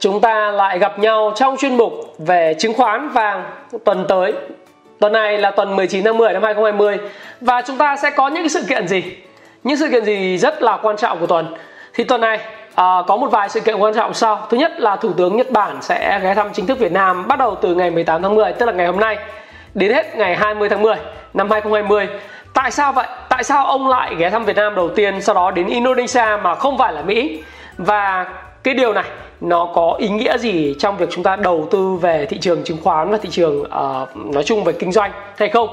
Chúng ta lại gặp nhau trong chuyên mục về chứng khoán vàng tuần tới. Tuần này là tuần 19 tháng 10 năm 2020 và chúng ta sẽ có những cái sự kiện gì? Những sự kiện gì rất là quan trọng của tuần. Thì tuần này à, có một vài sự kiện quan trọng sau. Thứ nhất là Thủ tướng Nhật Bản sẽ ghé thăm chính thức Việt Nam bắt đầu từ ngày 18 tháng 10 tức là ngày hôm nay đến hết ngày 20 tháng 10 năm 2020. Tại sao vậy? Tại sao ông lại ghé thăm Việt Nam đầu tiên sau đó đến Indonesia mà không phải là Mỹ? Và cái điều này nó có ý nghĩa gì trong việc chúng ta đầu tư về thị trường chứng khoán và thị trường uh, nói chung về kinh doanh hay không?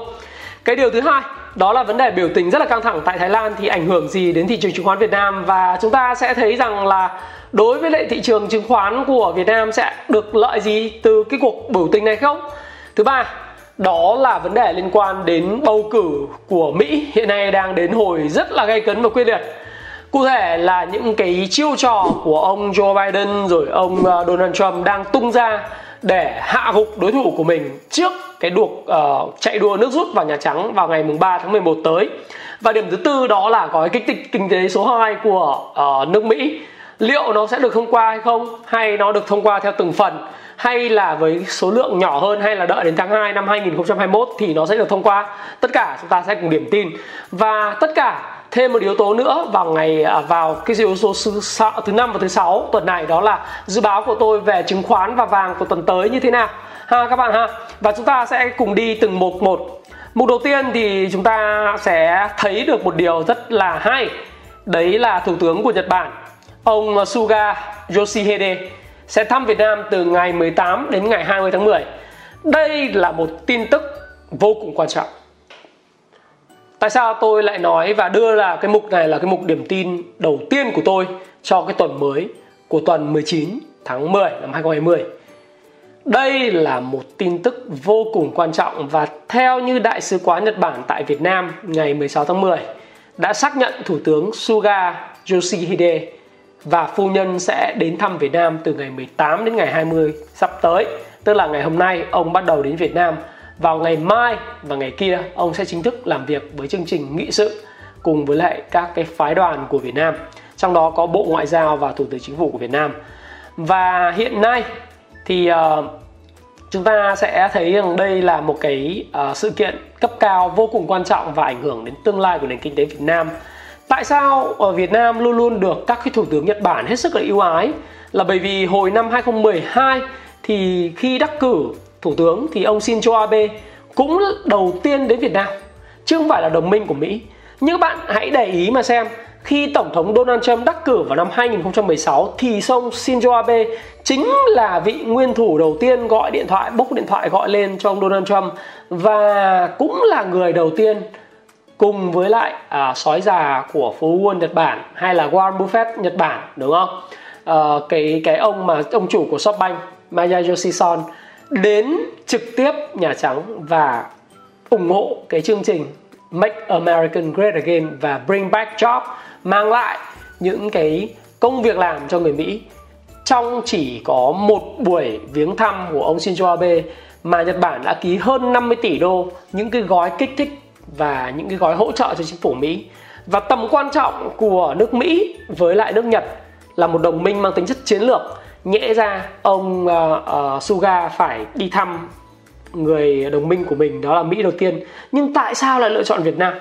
Cái điều thứ hai đó là vấn đề biểu tình rất là căng thẳng tại Thái Lan thì ảnh hưởng gì đến thị trường chứng khoán Việt Nam? Và chúng ta sẽ thấy rằng là đối với lại thị trường chứng khoán của Việt Nam sẽ được lợi gì từ cái cuộc biểu tình này không? Thứ ba đó là vấn đề liên quan đến bầu cử của Mỹ. Hiện nay đang đến hồi rất là gay cấn và quyết liệt. Cụ thể là những cái chiêu trò của ông Joe Biden rồi ông ờ, Donald Trump đang tung ra để hạ gục đối thủ của mình trước cái đuộc uh, ờ, chạy đua nước rút vào Nhà Trắng vào ngày 3 tháng 11 tới. Và điểm thứ tư đó là có cái kích thích kinh tế số 2 của uh, nước Mỹ. Liệu nó sẽ được thông qua hay không? Hay nó được thông qua theo từng phần? Hay là với số lượng nhỏ hơn hay là đợi đến tháng 2 năm 2021 thì nó sẽ được thông qua? Tất cả chúng ta sẽ cùng điểm tin. Và tất cả thêm một yếu tố nữa vào ngày à, vào cái yếu tố thứ năm và thứ sáu tuần này, đó là dự báo của tôi về chứng khoán và vàng của tuần tới như thế nào. Ha, các bạn ha. Và chúng ta sẽ cùng đi từng mục một. Mục đầu tiên thì chúng ta sẽ thấy được một điều rất là hay. Đấy là thủ tướng của Nhật Bản, ông Suga Yoshihide, sẽ thăm Việt Nam từ ngày 18 đến ngày 20 tháng 10 đây là một tin tức vô cùng quan trọng. Tại sao tôi lại nói và đưa là cái mục này là cái mục điểm tin đầu tiên của tôi cho cái tuần mới của tuần 19 tháng 10 năm 2020. Đây là một tin tức vô cùng quan trọng và theo như Đại sứ quán Nhật Bản tại Việt Nam ngày 16 tháng 10 đã xác nhận Thủ tướng Suga Yoshihide và phu nhân sẽ đến thăm Việt Nam từ ngày 18 đến ngày 20 sắp tới, tức là ngày hôm nay ông bắt đầu đến Việt Nam vào ngày mai và ngày kia ông sẽ chính thức làm việc với chương trình nghị sự cùng với lại các cái phái đoàn của Việt Nam trong đó có Bộ Ngoại giao và Thủ tướng Chính phủ của Việt Nam và hiện nay thì uh, chúng ta sẽ thấy rằng đây là một cái uh, sự kiện cấp cao vô cùng quan trọng và ảnh hưởng đến tương lai của nền kinh tế Việt Nam. Tại sao ở Việt Nam luôn luôn được các cái thủ tướng Nhật Bản hết sức là ưu ái? Là bởi vì hồi năm 2012 thì khi đắc cử thủ tướng thì ông Shinzo Abe cũng đầu tiên đến Việt Nam chứ không phải là đồng minh của Mỹ. Nhưng bạn hãy để ý mà xem khi Tổng thống Donald Trump đắc cử vào năm 2016 thì ông Shinzo Abe chính là vị nguyên thủ đầu tiên gọi điện thoại, bốc điện thoại gọi lên cho ông Donald Trump và cũng là người đầu tiên cùng với lại à, sói già của phố Wall Nhật Bản hay là Warren Buffett Nhật Bản đúng không? À, cái cái ông mà ông chủ của SoftBank Masayoshi Son đến trực tiếp Nhà Trắng và ủng hộ cái chương trình Make American Great Again và Bring Back Job, mang lại những cái công việc làm cho người Mỹ. Trong chỉ có một buổi viếng thăm của ông Shinzo Abe mà Nhật Bản đã ký hơn 50 tỷ đô những cái gói kích thích và những cái gói hỗ trợ cho chính phủ Mỹ. Và tầm quan trọng của nước Mỹ với lại nước Nhật là một đồng minh mang tính chất chiến lược nhẽ ra ông uh, uh, Suga phải đi thăm người đồng minh của mình đó là Mỹ đầu tiên. Nhưng tại sao lại lựa chọn Việt Nam?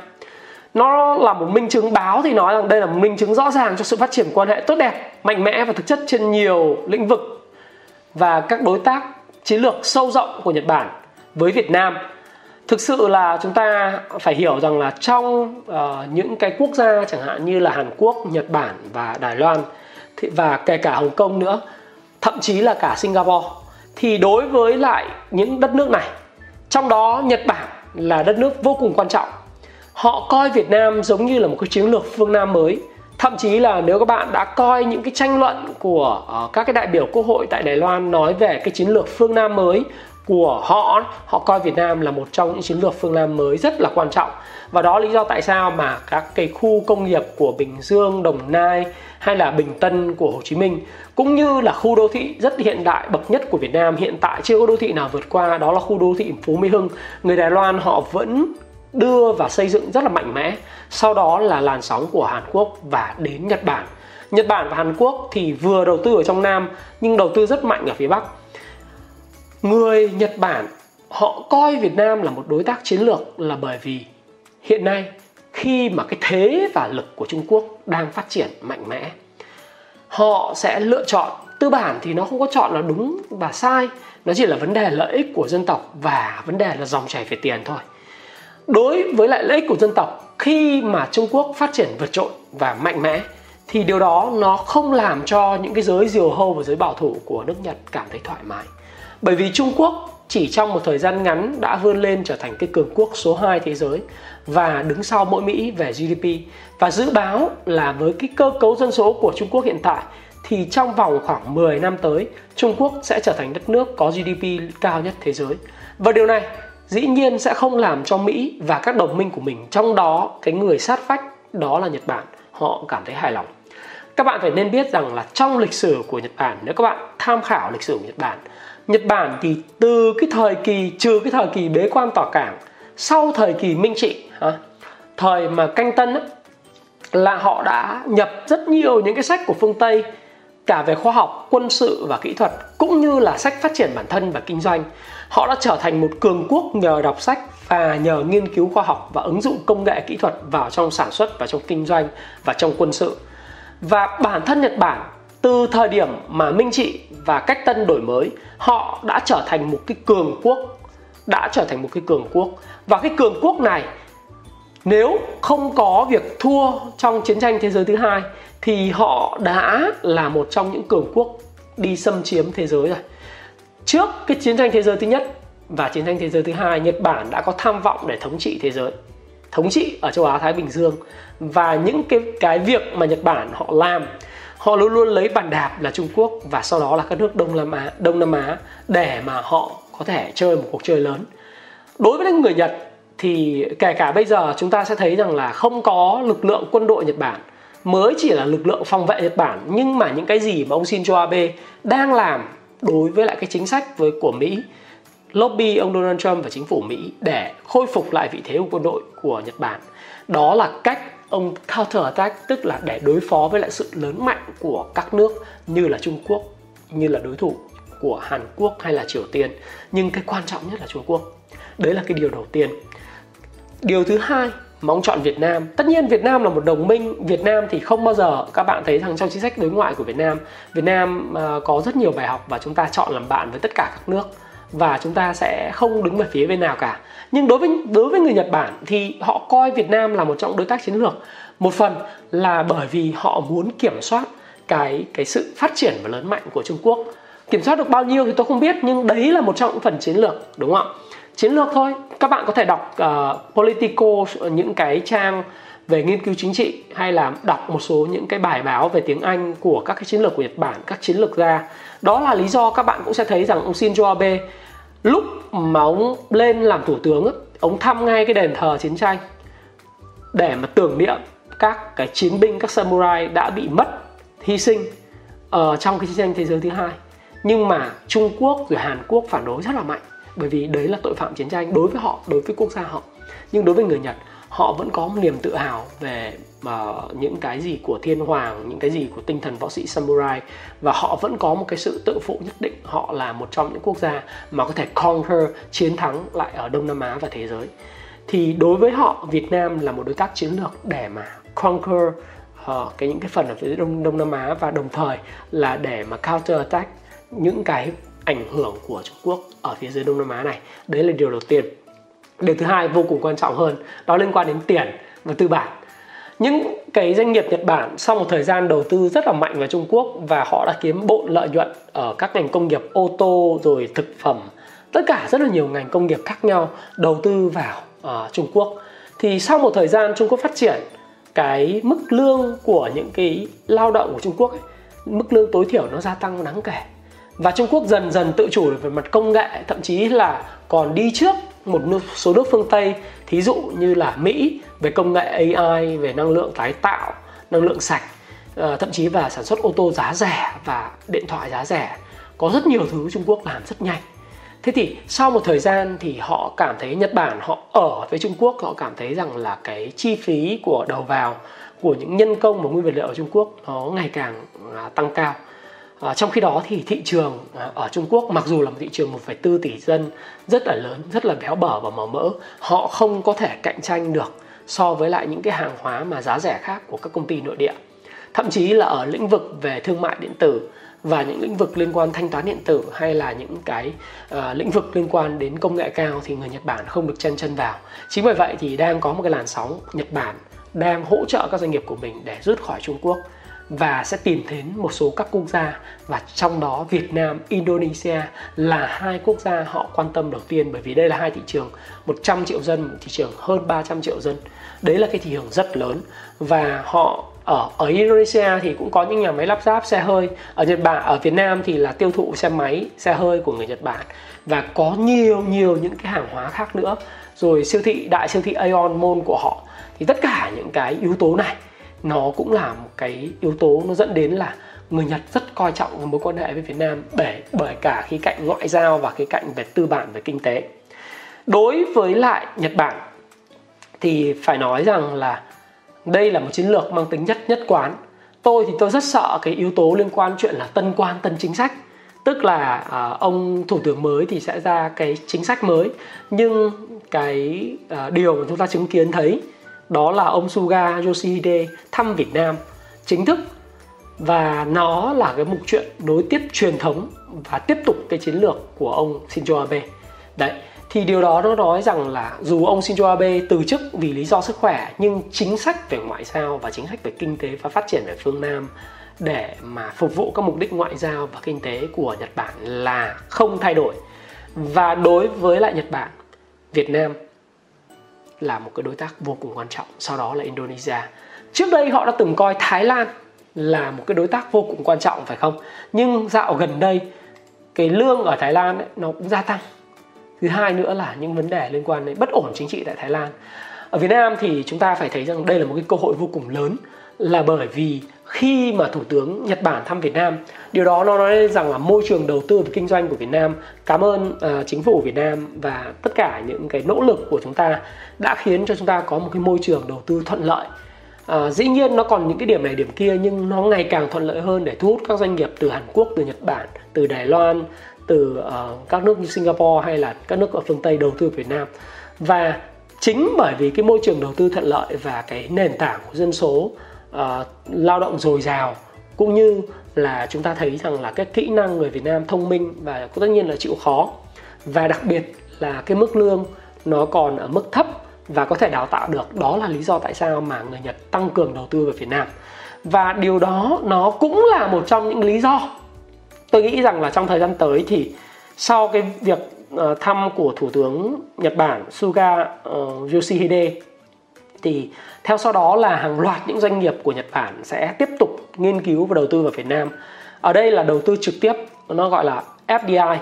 Nó là một minh chứng báo thì nói rằng đây là một minh chứng rõ ràng cho sự phát triển quan hệ tốt đẹp mạnh mẽ và thực chất trên nhiều lĩnh vực và các đối tác chiến lược sâu rộng của Nhật Bản với Việt Nam. Thực sự là chúng ta phải hiểu rằng là trong uh, những cái quốc gia chẳng hạn như là Hàn Quốc, Nhật Bản và Đài Loan thì, và kể cả Hồng Kông nữa thậm chí là cả Singapore thì đối với lại những đất nước này trong đó Nhật Bản là đất nước vô cùng quan trọng. Họ coi Việt Nam giống như là một cái chiến lược phương Nam mới. Thậm chí là nếu các bạn đã coi những cái tranh luận của ờ, các cái đại biểu quốc hội tại Đài Loan nói về cái chiến lược phương Nam mới của họ họ coi Việt Nam là một trong những chiến lược phương Nam mới rất là quan trọng. Và đó lý do tại sao mà các cái khu công nghiệp của Bình Dương, Đồng Nai hay là Bình Tân của Hồ Chí Minh, cũng như là khu đô thị rất hiện đại, bậc nhất của Việt Nam. Hiện tại chưa có đô thị nào vượt qua, đó là khu đô thị Phú Mỹ Hưng. Người Đài Loan họ vẫn đưa và xây dựng rất là mạnh mẽ. Sau đó là làn sóng của Hàn Quốc và đến Nhật Bản. Nhật Bản và Hàn Quốc thì vừa đầu tư ở trong Nam, nhưng đầu tư rất mạnh ở phía Bắc. Người Nhật Bản, họ coi Việt Nam là một đối tác chiến lược là bởi vì hiện nay khi mà cái thế và lực của Trung Quốc đang phát triển mạnh mẽ, họ sẽ lựa chọn, tư bản thì nó không có chọn là đúng và sai, nó chỉ là vấn đề lợi ích của dân tộc và vấn đề là dòng chảy về tiền thôi. Đối với lại lợi ích của dân tộc, khi mà Trung Quốc phát triển vượt trội và mạnh mẽ, thì điều đó nó không làm cho những cái giới diều hâu và giới bảo thủ của nước Nhật cảm thấy thoải mái. Bởi vì Trung Quốc chỉ trong một thời gian ngắn đã vươn lên trở thành cái cường quốc số 2 thế giới và đứng sau mỗi Mỹ về GDP và dự báo là với cái cơ cấu dân số của Trung Quốc hiện tại, thì trong vòng khoảng 10 năm tới, Trung Quốc sẽ trở thành đất nước có GDP cao nhất thế giới. Và điều này dĩ nhiên sẽ không làm cho Mỹ và các đồng minh của mình, trong đó cái người sát vách đó là Nhật Bản họ cảm thấy hài lòng. Các bạn phải nên biết rằng là trong lịch sử của Nhật Bản, nếu các bạn tham khảo lịch sử của Nhật Bản Nhật Bản thì từ cái thời kỳ trừ cái thời kỳ bế quan tỏa cảng sau thời kỳ Minh Trị thời mà canh tân ấy, là họ đã nhập rất nhiều những cái sách của phương Tây cả về khoa học, quân sự và kỹ thuật cũng như là sách phát triển bản thân và kinh doanh. Họ đã trở thành một cường quốc nhờ đọc sách và nhờ nghiên cứu khoa học và ứng dụng công nghệ kỹ thuật vào trong sản xuất và trong kinh doanh và trong quân sự. Và bản thân Nhật Bản từ thời điểm mà Minh Trị và cách tân đổi mới, họ đã trở thành một cái cường quốc, đã trở thành một cái cường quốc. Và cái cường quốc này, nếu không có việc thua trong chiến tranh thế giới thứ hai, thì họ đã là một trong những cường quốc đi xâm chiếm thế giới rồi. Trước cái chiến tranh thế giới thứ nhất và chiến tranh thế giới thứ hai, nhật bản đã có tham vọng để thống trị thế giới, thống trị ở châu á thái bình dương. Và những cái cái việc mà nhật bản họ làm họ luôn luôn lấy bàn đạp là Trung Quốc và sau đó là các nước Đông Nam Á, Đông Nam Á để mà họ có thể chơi một cuộc chơi lớn. Đối với những người Nhật thì kể cả bây giờ chúng ta sẽ thấy rằng là không có lực lượng quân đội Nhật Bản mới chỉ là lực lượng phòng vệ Nhật Bản nhưng mà những cái gì mà ông Shinzo Abe đang làm đối với lại cái chính sách với của Mỹ lobby ông Donald Trump và chính phủ Mỹ để khôi phục lại vị thế của quân đội của Nhật Bản đó là cách ông counter attack tức là để đối phó với lại sự lớn mạnh của các nước như là Trung Quốc, như là đối thủ của Hàn Quốc hay là Triều Tiên. Nhưng cái quan trọng nhất là Trung Quốc. Đấy là cái điều đầu tiên. Điều thứ hai mà ông chọn Việt Nam. Tất nhiên Việt Nam là một đồng minh. Việt Nam thì không bao giờ, các bạn thấy rằng trong chính sách đối ngoại của Việt Nam Việt Nam ờ, có rất nhiều bài học và chúng ta chọn làm bạn với tất cả các nước. Và chúng ta sẽ không đứng về phía bên nào cả nhưng đối với đối với người Nhật Bản thì họ coi Việt Nam là một trong đối tác chiến lược. Một phần là bởi vì họ muốn kiểm soát cái cái sự phát triển và lớn mạnh của Trung Quốc. Kiểm soát được bao nhiêu thì tôi không biết nhưng đấy là một trong những phần chiến lược đúng không ạ? Chiến lược thôi. Các bạn có thể đọc uh, Politico những cái trang về nghiên cứu chính trị hay là đọc một số những cái bài báo về tiếng Anh của các cái chiến lược của Nhật Bản, các chiến lược gia. Đó là lý do các bạn cũng sẽ thấy rằng ông Shinzo Abe lúc mà ông lên làm thủ tướng ông thăm ngay cái đền thờ chiến tranh. Để mà tưởng niệm các cái chiến binh, các samurai đã bị mất, hy sinh ở trong cái chiến tranh thế giới thứ hai. Nhưng mà Trung Quốc rồi Hàn Quốc phản đối rất là mạnh, bởi vì đấy là tội phạm chiến tranh đối với họ, đối với quốc gia họ. Nhưng đối với người Nhật, họ vẫn có một niềm tự hào về mà những cái gì của thiên hoàng những cái gì của tinh thần võ sĩ samurai. Và họ vẫn có một cái sự tự phụ nhất định họ là một trong những quốc gia mà có thể conquer chiến thắng lại ở đông nam á và thế giới. Thì đối với họ việt nam là một đối tác chiến lược để mà conquer uh, cái những cái phần ở phía đông đông nam á và đồng thời là để mà counter attack những cái ảnh hưởng của Trung Quốc ở phía dưới Đông Nam Á này. Đấy là điều đầu tiên. Điều thứ hai vô cùng quan trọng hơn đó liên quan đến tiền và tư bản những cái doanh nghiệp Nhật Bản sau một thời gian đầu tư rất là mạnh vào Trung Quốc và họ đã kiếm bộ lợi nhuận ở các ngành công nghiệp ô tô rồi thực phẩm tất cả rất là nhiều ngành công nghiệp khác nhau đầu tư vào uh, Trung Quốc. Thì sau một thời gian Trung Quốc phát triển cái mức lương của những cái lao động của Trung Quốc ấy, mức lương tối thiểu nó gia tăng đáng kể. Và Trung Quốc dần dần tự chủ về mặt công nghệ thậm chí là còn đi trước một số nước phương Tây, thí dụ như là Mỹ về công nghệ AI về năng lượng tái tạo, năng lượng sạch ờ, thậm chí và sản xuất ô tô giá rẻ và điện thoại giá rẻ. Có rất nhiều thứ Trung Quốc làm rất nhanh. Thế thì sau một thời gian thì họ cảm thấy Nhật Bản họ ở với Trung Quốc, họ cảm thấy rằng là cái chi phí của đầu vào của những nhân công và nguyên vật liệu ở Trung Quốc nó ngày càng à, tăng cao. À, trong khi đó thì thị trường à, ở Trung Quốc mặc dù là một thị trường 1,4 tỷ dân rất là lớn, rất là béo bở và màu mỡ, họ không có thể cạnh tranh được so với lại những cái hàng hóa mà giá rẻ khác của các công ty nội địa. Thậm chí là ở lĩnh vực về thương mại điện tử và những lĩnh vực liên quan thanh toán điện tử hay là những cái uh, lĩnh vực liên quan đến công nghệ cao thì người Nhật Bản không được chân chân vào. Chính vì vậy thì đang có một cái làn sóng Nhật Bản đang hỗ trợ các doanh nghiệp của mình để rút khỏi Trung Quốc và sẽ tìm đến một số các quốc gia và trong đó Việt Nam, Indonesia là hai quốc gia họ quan tâm đầu tiên bởi vì đây là hai thị trường 100 triệu dân, một thị trường hơn 300 triệu dân. Đấy là cái thị trường rất lớn. Và họ ở ở Indonesia thì cũng có những nhà máy lắp ráp xe hơi. Ở Nhật Bản ở Việt Nam thì là tiêu thụ xe máy xe hơi của người Nhật Bản. Và có nhiều nhiều những cái hàng hóa khác nữa. Rồi siêu thị đại siêu thị Aeon Mall của họ. Thì tất cả những cái yếu tố này nó cũng là một cái yếu tố nó dẫn đến là người Nhật rất coi trọng mối quan hệ với Việt Nam bởi bởi cả khía cạnh ngoại giao và khía cạnh về tư bản về kinh tế. Đối với lại Nhật Bản thì phải nói rằng là đây là một chiến lược mang tính nhất nhất quán. Tôi thì tôi rất sợ cái yếu tố liên quan chuyện là tân quan tân chính sách. Tức là à, ông thủ tướng mới thì sẽ ra cái chính sách mới nhưng cái à, điều mà chúng ta chứng kiến thấy đó là ông Suga Yoshihide thăm Việt Nam chính thức và nó là cái mục chuyện nối tiếp truyền thống và tiếp tục cái chiến lược của ông Shinzo Abe. Đấy, thì điều đó nó nói rằng là dù ông Shinzo Abe từ chức vì lý do sức khỏe nhưng chính sách về ngoại giao và chính sách về kinh tế và phát triển về phương Nam để mà phục vụ các mục đích ngoại giao và kinh tế của Nhật Bản là không thay đổi. Và đối với lại Nhật Bản, Việt Nam là một cái đối tác vô cùng quan trọng sau đó là Indonesia. Trước đây họ đã từng coi Thái Lan là một cái đối tác vô cùng quan trọng phải không? Nhưng dạo gần đây cái lương ở Thái Lan ấy, nó cũng gia tăng. Thứ hai nữa là những vấn đề liên quan đến bất ổn chính trị tại Thái Lan. Ở Việt Nam thì chúng ta phải thấy rằng đây là một cái cơ hội vô cùng lớn là bởi vì khi mà thủ tướng Nhật Bản thăm Việt Nam điều đó nó nói rằng là môi trường đầu tư và kinh doanh của Việt Nam cảm ơn uh, chính phủ Việt Nam và tất cả những cái nỗ lực của chúng ta đã khiến cho chúng ta có một cái môi trường đầu tư thuận lợi. À, dĩ nhiên nó còn những cái điểm này điểm kia nhưng nó ngày càng thuận lợi hơn để thu hút các doanh nghiệp từ Hàn Quốc, từ Nhật Bản, từ Đài Loan, từ uh, các nước như Singapore hay là các nước ở phương Tây đầu tư Việt Nam. Và chính bởi vì cái môi trường đầu tư thuận lợi và cái nền tảng của dân số uh, lao động dồi dào cũng như là chúng ta thấy rằng là cái kỹ năng người Việt Nam thông minh và tất nhiên là chịu khó. Và đặc biệt là cái mức lương nó còn ở mức thấp và có thể đào tạo được. Đó là lý do tại sao mà người Nhật tăng cường đầu tư vào Việt Nam. Và điều đó nó cũng là một trong những lý do. Tôi nghĩ rằng là trong thời gian tới thì sau cái việc ờ, thăm của thủ tướng Nhật Bản Suga uh, Yoshihide thì theo sau đó là hàng loạt những doanh nghiệp của Nhật Bản sẽ tiếp tục nghiên cứu và đầu tư vào Việt Nam. Ở đây là đầu tư trực tiếp, nó gọi là FDI,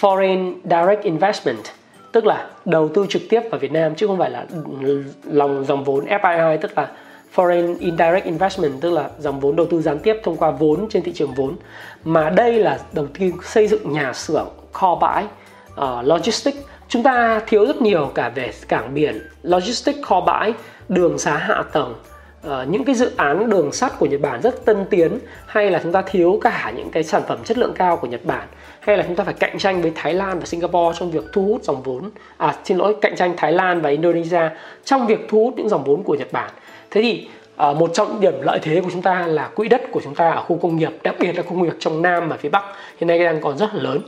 Foreign Direct Investment, tức là đầu tư trực tiếp vào Việt Nam chứ không phải là lòng dòng vốn FII tức là Foreign Indirect Investment tức là dòng vốn đầu tư gián tiếp thông qua vốn trên thị trường vốn mà đây là đầu tư xây dựng nhà xưởng kho bãi uh, logistics chúng ta thiếu rất nhiều cả về cảng biển logistics kho bãi đường xá hạ tầng. Uh, những cái dự án đường sắt của Nhật Bản rất tân tiến hay là chúng ta thiếu cả những cái sản phẩm chất lượng cao của Nhật Bản hay là chúng ta phải cạnh tranh với Thái Lan và Singapore trong việc thu hút dòng vốn à xin lỗi cạnh tranh Thái Lan và Indonesia trong việc thu hút những dòng vốn của Nhật Bản. Thế thì uh, một trong điểm lợi thế của chúng ta là quỹ đất của chúng ta ở khu công nghiệp đặc biệt là khu công nghiệp trong Nam và phía Bắc hiện nay đang còn rất là lớn.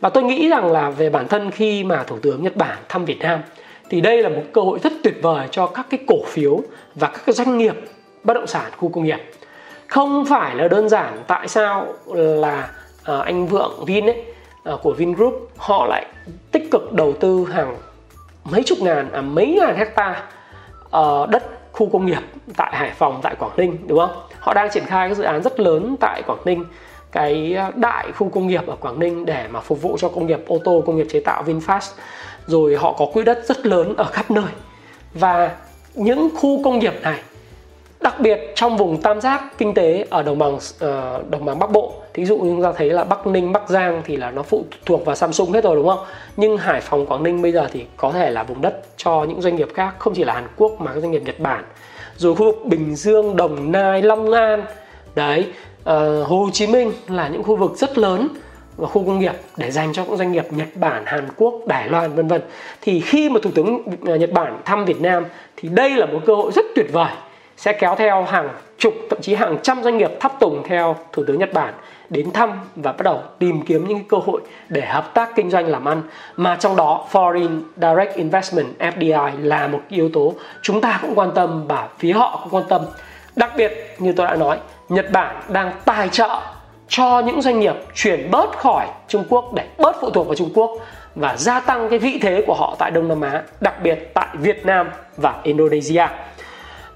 Và tôi nghĩ rằng là về bản thân khi mà thủ tướng Nhật Bản thăm Việt Nam thì đây là một cơ hội rất tuyệt vời cho các cái cổ phiếu và các cái doanh nghiệp bất động sản khu công nghiệp không phải là đơn giản tại sao là à, anh Vượng Vin ấy uh, của Vingroup họ lại tích cực đầu tư hàng mấy chục ngàn à, mấy ngàn hecta ờ, đất khu công nghiệp tại Hải Phòng, tại Quảng Ninh đúng không? Họ đang triển khai các dự án rất lớn tại Quảng Ninh cái à, đại khu công nghiệp ở Quảng Ninh để mà phục vụ cho công nghiệp ô tô, công nghiệp chế tạo VinFast. Rồi họ có quỹ đất rất lớn ở khắp nơi. Và những khu công nghiệp này đặc biệt trong vùng tam giác kinh tế ở đồng bằng uh, đồng bằng Bắc Bộ thí dụ như chúng ta thấy là Bắc Ninh Bắc Giang thì là nó phụ thuộc vào Samsung hết rồi đúng không? Nhưng Hải Phòng Quảng Ninh bây giờ thì có thể là vùng đất cho những doanh nghiệp khác không chỉ là Hàn Quốc mà các doanh nghiệp Nhật Bản. Rồi khu vực Bình Dương Đồng Nai Long An đấy uh, Hồ Chí Minh là những khu vực rất lớn và khu công nghiệp để dành cho các doanh nghiệp Nhật Bản, Hàn Quốc, Đài Loan vân vân. Thì khi mà Thủ tướng à, Nhật Bản thăm Việt Nam thì đây là một cơ hội rất tuyệt vời sẽ kéo theo hàng chục thậm chí hàng trăm doanh nghiệp tháp tùng theo Thủ tướng Nhật Bản đến thăm và bắt đầu tìm kiếm những cơ hội để hợp tác kinh doanh làm ăn mà trong đó Foreign Direct Investment FDI là một yếu tố chúng ta cũng quan tâm và phía họ cũng quan tâm đặc biệt như tôi đã nói Nhật Bản đang tài trợ cho những doanh nghiệp chuyển bớt khỏi Trung Quốc để bớt phụ thuộc vào Trung Quốc và gia tăng cái vị thế của họ tại Đông Nam Á, đặc biệt tại Việt Nam và Indonesia.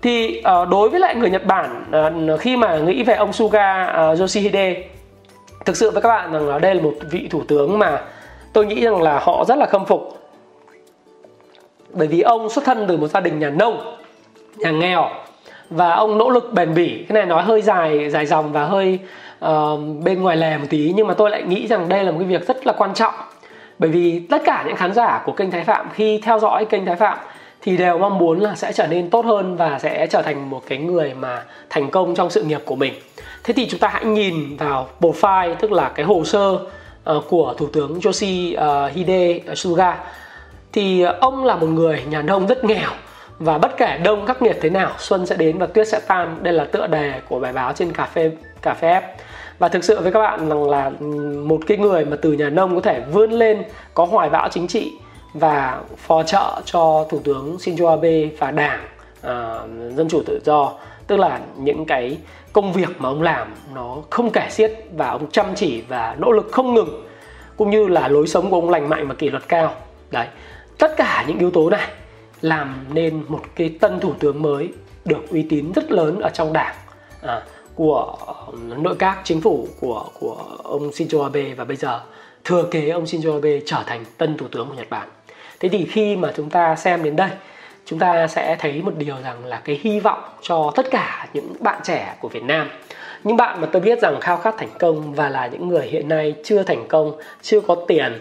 Thì ờ, đối với lại người Nhật Bản ờ, khi mà nghĩ về ông Suga ờ, Yoshihide thực sự với các bạn rằng là đây là một vị thủ tướng mà tôi nghĩ rằng là họ rất là khâm phục. Bởi vì ông xuất thân từ một gia đình nhà nông nhà nghèo và ông nỗ lực bền bỉ. Cái này nói hơi dài dài dòng và hơi uh, bên ngoài lề một tí nhưng mà tôi lại nghĩ rằng đây là một cái việc rất là quan trọng. Bởi vì tất cả những khán giả của kênh Thái Phạm khi theo dõi kênh Thái Phạm thì đều mong muốn là sẽ trở nên tốt hơn và sẽ trở thành một cái người mà thành công trong sự nghiệp của mình. Thế thì chúng ta hãy nhìn vào profile tức là cái hồ sơ uh, của thủ tướng Yoshihide ờ, Suga. Thì ờ, ông là một người nhà nông rất nghèo và bất kể đông khắc nghiệt thế nào xuân sẽ đến và tuyết sẽ tan. Đây là tựa đề của bài báo trên cà phê cà phê F và thực sự với các bạn rằng là một cái người mà từ nhà nông có thể vươn lên có hoài bão chính trị và phò trợ cho thủ tướng Shinzo Abe và đảng uh, dân chủ tự do tức là những cái công việc mà ông làm nó không kể xiết và ông chăm chỉ và nỗ lực không ngừng cũng như là lối sống của ông lành mạnh và kỷ luật cao. Đấy tất cả những yếu tố này làm nên một cái tân thủ tướng mới được uy tín rất lớn ở trong đảng. À, của nội các chính phủ của của ông Shinzo Abe và bây giờ thừa kế ông Shinzo Abe trở thành tân thủ tướng của Nhật Bản. Thế thì khi mà chúng ta xem đến đây, chúng ta sẽ thấy một điều rằng là cái hy vọng cho tất cả những bạn trẻ của Việt Nam, những bạn mà tôi biết rằng khao khát thành công và là những người hiện nay chưa thành công, chưa có tiền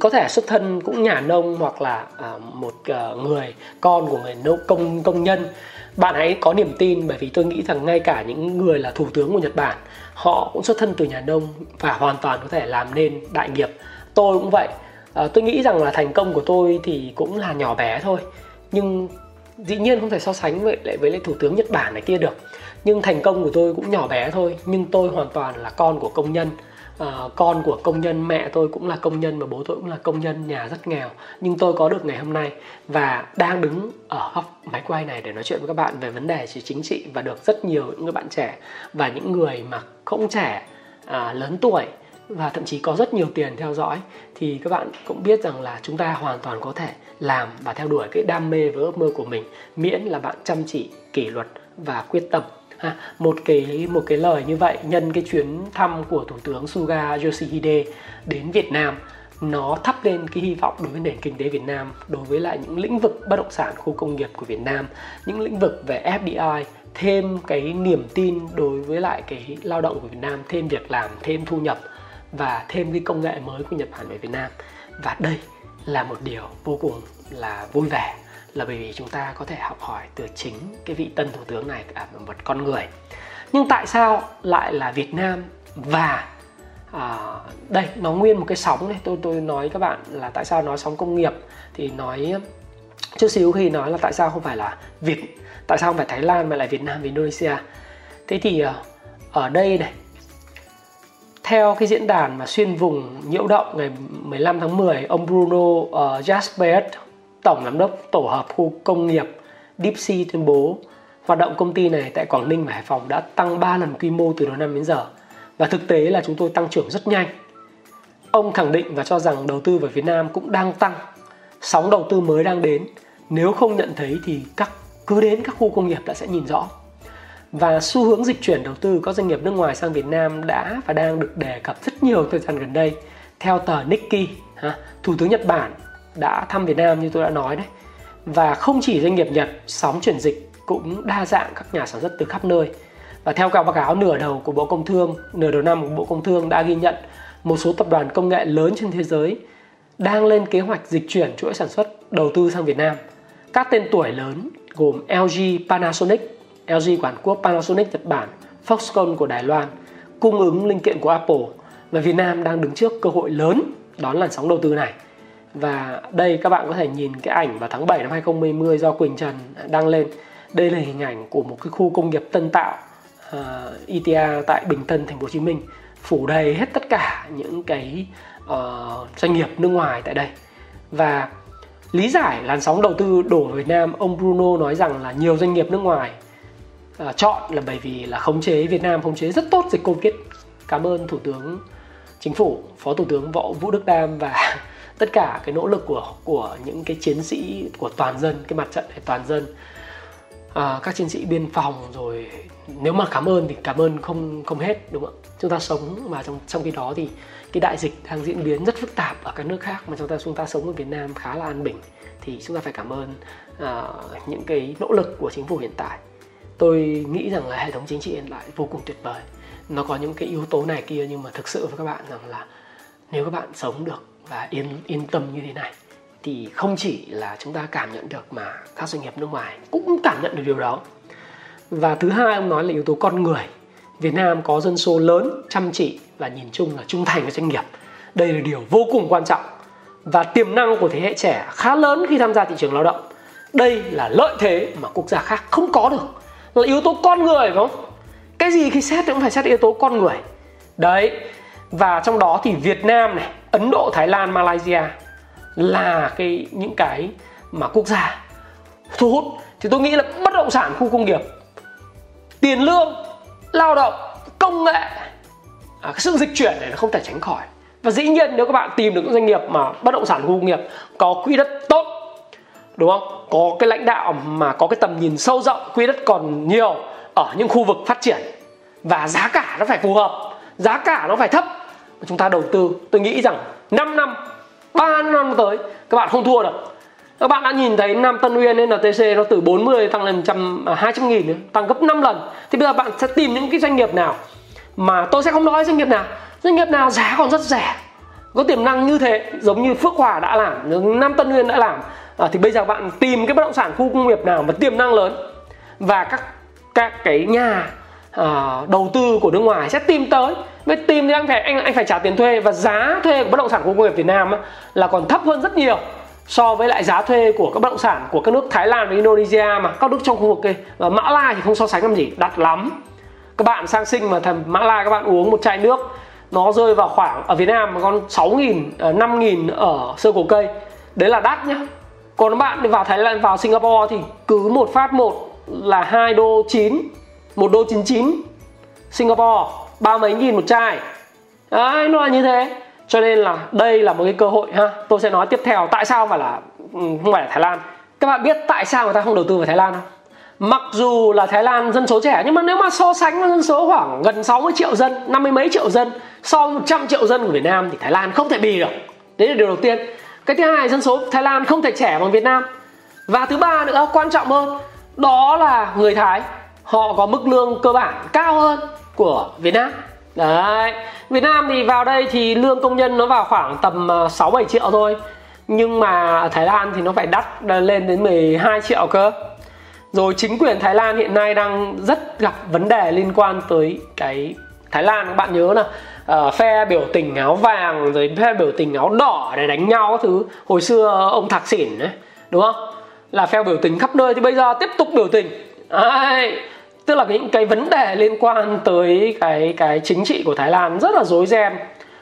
có thể xuất thân cũng nhà nông hoặc là à, một ờ, người con của người nông công công nhân bạn hãy có niềm tin bởi vì tôi nghĩ rằng ngay cả những người là thủ tướng của Nhật Bản họ cũng xuất thân từ nhà nông và hoàn toàn có thể làm nên đại nghiệp. Tôi cũng vậy. À, tôi nghĩ rằng là thành công của tôi thì cũng là nhỏ bé thôi nhưng dĩ nhiên không thể so sánh với lại với lại thủ tướng Nhật Bản này kia được. Nhưng thành công của tôi cũng nhỏ bé thôi nhưng tôi hoàn toàn là con của công nhân à, con của công nhân mẹ tôi cũng là công nhân và bố tôi cũng là công nhân nhà rất nghèo nhưng tôi có được ngày hôm nay và đang đứng ở góc máy quay này để nói chuyện với các bạn về vấn đề chính trị và được rất nhiều những người bạn trẻ và những người mà không trẻ à, lớn tuổi và thậm chí có rất nhiều tiền theo dõi. Thì các bạn cũng biết rằng là chúng ta hoàn toàn có thể làm và theo đuổi cái đam mê với ước mơ của mình miễn là bạn chăm chỉ kỷ luật và quyết tâm ha, một cái một cái lời như vậy nhân cái chuyến thăm của thủ tướng Suga Yoshihide đến Việt Nam nó thắp lên cái hy vọng đối với nền kinh tế Việt Nam đối với lại những lĩnh vực bất động sản khu công nghiệp của Việt Nam những lĩnh vực về FDI thêm cái niềm tin đối với lại cái lao động của Việt Nam thêm việc làm thêm thu nhập và thêm cái công nghệ mới của Nhật Bản về Việt Nam. Và đây là một điều vô cùng là vui vẻ là bởi vì chúng ta có thể học hỏi từ chính cái vị tân thủ tướng này cả một con người. Nhưng tại sao lại là Việt Nam? Và à, đây nó nguyên một cái sóng này. Tôi tôi nói các bạn là tại sao nói sóng công nghiệp. Thì nói chút xíu khi nói là tại sao không phải là Việt tại sao không phải Thái Lan mà lại Việt Nam và Indonesia. Thế thì à, ở đây này theo cái diễn đàn mà xuyên vùng nhiễu động ngày 15 tháng 10 ông Bruno uh, Jasper tổng giám đốc tổ hợp khu công nghiệp Deepsea tuyên bố hoạt động công ty này tại Quảng Ninh và Hải Phòng đã tăng 3 lần quy mô từ đầu năm đến giờ và thực tế là chúng tôi tăng trưởng rất nhanh. Ông khẳng định và cho rằng đầu tư vào Việt Nam cũng đang tăng, sóng đầu tư mới đang đến. Nếu không nhận thấy thì các cứ đến các khu công nghiệp là sẽ nhìn rõ và xu hướng dịch chuyển đầu tư các doanh nghiệp nước ngoài sang Việt Nam đã và đang được đề cập rất nhiều thời gian gần đây theo tờ Nikkei ha, thủ tướng Nhật Bản đã thăm Việt Nam như tôi đã nói đấy và không chỉ doanh nghiệp Nhật sóng chuyển dịch cũng đa dạng các nhà sản xuất từ khắp nơi và theo các báo cáo nửa đầu của Bộ Công Thương nửa đầu năm của Bộ Công Thương đã ghi nhận một số tập đoàn công nghệ lớn trên thế giới đang lên kế hoạch dịch chuyển chuỗi sản xuất đầu tư sang Việt Nam. Các tên tuổi lớn gồm LG, Panasonic, LG của Hàn Quốc, Panasonic Nhật Bản, Foxconn của Đài Loan, cung ứng linh kiện của Apple và Việt Nam đang đứng trước cơ hội lớn đón làn sóng đầu tư này. Và đây các bạn có thể nhìn cái ảnh vào tháng 7 năm 2020 do Quỳnh Trần đăng lên. Đây là hình ảnh của một cái khu công nghiệp tân tạo ờ, uh, ETA tại Bình Tân, Thành phố Hồ Chí Minh phủ đầy hết tất cả những cái uh, doanh nghiệp nước ngoài tại đây và lý giải làn sóng đầu tư đổ vào Việt Nam ông Bruno nói rằng là nhiều doanh nghiệp nước ngoài uh, chọn là bởi vì là khống chế Việt Nam khống chế rất tốt dịch Covid cảm ơn thủ tướng chính phủ phó thủ tướng võ vũ đức đam và tất cả cái nỗ lực của của những cái chiến sĩ của toàn dân cái mặt trận để toàn dân à, các chiến sĩ biên phòng rồi. Nếu mà cảm ơn thì cảm ơn không không hết đúng không ạ? Chúng ta sống mà trong trong khi đó thì cái đại dịch đang diễn biến rất phức tạp ở các nước khác mà chúng ta chúng ta sống ở Việt Nam khá là an bình thì chúng ta phải cảm ơn à, những cái nỗ lực của chính phủ hiện tại. Tôi nghĩ rằng là hệ thống chính trị hiện tại vô cùng tuyệt vời. Nó có những cái yếu tố này kia nhưng mà thực sự với các bạn rằng là nếu các bạn sống được và yên yên tâm như thế này, thì không chỉ là chúng ta cảm nhận được mà các doanh nghiệp nước ngoài cũng cảm nhận được điều đó. Và thứ hai ông nói là yếu tố con người. Việt Nam có dân số lớn, chăm chỉ và nhìn chung là trung thành với doanh nghiệp. Đây là điều vô cùng quan trọng. Và tiềm năng của thế hệ trẻ khá lớn khi tham gia thị trường lao động. Đây là lợi thế mà quốc gia khác không có được. Là yếu tố con người, phải không? Cái gì khi xét cũng phải xét yếu tố con người. Đấy, và trong đó thì Việt Nam này Ấn Độ Thái Lan Malaysia là cái những cái mà quốc gia thu hút. Thì tôi nghĩ là bất động sản khu công nghiệp tiền lương lao động công nghệ à, cái sự dịch chuyển này nó không thể tránh khỏi. Và dĩ nhiên nếu các bạn tìm được những doanh nghiệp mà bất động sản khu công nghiệp có quỹ đất tốt đúng không? Có cái lãnh đạo mà có cái tầm nhìn sâu rộng quỹ đất còn nhiều ở những khu vực phát triển và giá cả nó phải phù hợp giá cả nó phải thấp chúng ta đầu tư tôi nghĩ rằng 5 năm 3 năm tới các bạn không thua được các bạn đã nhìn thấy Nam Tân Uyên NTC nó từ 40 tăng lên 100 à, 200 nghìn tăng gấp 5 lần. Thì bây giờ bạn sẽ tìm những cái doanh nghiệp nào mà tôi sẽ không nói doanh nghiệp nào doanh nghiệp nào giá còn rất rẻ có tiềm năng như thế giống như Phước Hòa đã làm Nam Tân Uyên đã làm. À, thì bây giờ bạn tìm cái bất động sản khu công nghiệp nào mà tiềm năng lớn và các các cái nhà à, đầu tư của nước ngoài sẽ tìm tới. Với tìm thì anh phải anh anh phải trả tiền thuê và giá thuê của bất động sản khu công nghiệp Việt Nam á, là còn thấp hơn rất nhiều so với lại giá thuê của các bất động sản của các nước Thái Lan và Indonesia mà. Các nước trong khu vực kia. Và Mã Lai thì không so sánh làm gì đắt lắm. Các bạn sang sinh mà thầm Mã Lai các bạn uống một chai nước nó rơi vào khoảng ở Việt Nam mà con 6 nghìn 5 ờ, nghìn ở sơ cổ cây. Đấy là đắt nhá. Còn các bạn đi vào Thái Lan vào Singapore thì cứ một phát một là hai đô 9 một đô 99 Singapore, ba mấy nghìn một chai. Đấy, nó là như thế. Cho nên là đây là một cái cơ hội ha. Tôi sẽ nói tiếp theo tại sao mà là ừ, không phải là thái lan. Các bạn biết tại sao người ta không đầu tư vào thái lan không? Mặc dù là thái lan dân số trẻ, nhưng mà nếu mà so sánh với dân số khoảng gần 60 triệu dân, năm mươi mấy triệu dân so với 100 triệu dân của việt nam thì thái lan không thể bì được. Đấy là điều đầu tiên. Cái thứ hai, dân số thái lan không thể trẻ bằng việt nam. Và thứ ba nữa, quan trọng hơn, đó là người thái họ có mức lương cơ bản cao hơn của việt nam. Đấy. Việt Nam thì vào đây thì lương công nhân nó vào khoảng tầm à, 6 7 triệu thôi. Nhưng mà ở Thái Lan thì nó phải đắt lên đến 12 triệu cơ. Rồi chính quyền Thái Lan hiện nay đang rất gặp vấn đề liên quan tới cái Thái Lan. Các bạn nhớ là uh, phe biểu tình áo vàng rồi phe biểu tình áo đỏ để đánh nhau các thứ. Hồi xưa ông Thạc Sỉn đấy đúng không? Là phe biểu tình khắp nơi. Thì bây giờ tiếp tục biểu tình. Đấy, tức là những cái vấn đề liên quan tới cái cái chính trị của Thái Lan rất là rối ren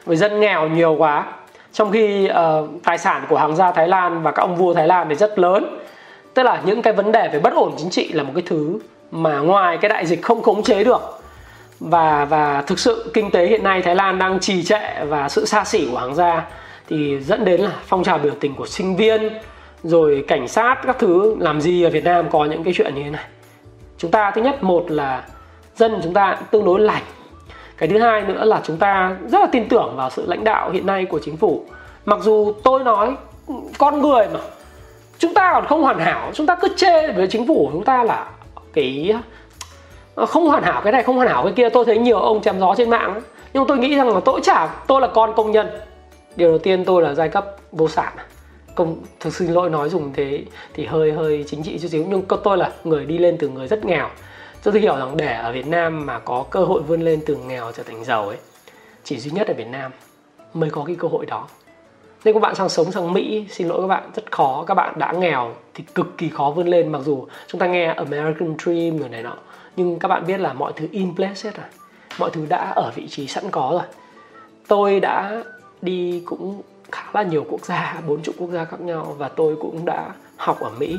với dân nghèo nhiều quá. Trong khi uh, tài sản của hàng gia Thái Lan và các ông vua Thái Lan thì rất lớn. Tức là những cái vấn đề về bất ổn chính trị là một cái thứ mà ngoài cái đại dịch không khống chế được. Và và thực sự kinh tế hiện nay Thái Lan đang trì trệ và sự xa xỉ của hàng gia thì dẫn đến là phong trào biểu tình của sinh viên rồi cảnh sát các thứ. Làm gì ở Việt Nam có những cái chuyện như thế này? Chúng ta, thứ nhất, một là dân chúng ta tương đối lành. Cái thứ hai nữa là chúng ta rất là tin tưởng vào sự lãnh đạo hiện nay của chính phủ. Mặc dù tôi nói ừ, con người mà, chúng ta còn không hoàn hảo, chúng ta cứ chê với chính phủ, chúng ta là cái ờ, không hoàn hảo, cái này không hoàn hảo, cái kia. Tôi thấy nhiều ông chém gió trên mạng nhưng tôi nghĩ rằng là tôi chả, tôi là con công nhân. Điều đầu tiên tôi là giai cấp vô sản công thực xin lỗi nói dùng thế thì hơi hơi chính trị chút xíu. Nhưng tôi là người đi lên từ người rất nghèo. Tôi hiểu rằng để ở Việt Nam mà có cơ hội vươn lên từ nghèo trở thành giàu ấy, chỉ duy nhất ở Việt Nam mới có cái cơ hội đó. Nên các bạn sang sống sang Mỹ, xin lỗi các bạn, rất khó. Các bạn đã nghèo thì cực kỳ khó vươn lên, mặc dù chúng ta nghe American Dream rồi này nọ. Nhưng các bạn biết là mọi thứ in place hết rồi. Mọi thứ đã ở vị trí sẵn có rồi. Tôi đã đi cũng khá là nhiều quốc gia, bốn chục quốc gia khác nhau và tôi cũng đã học ở Mỹ.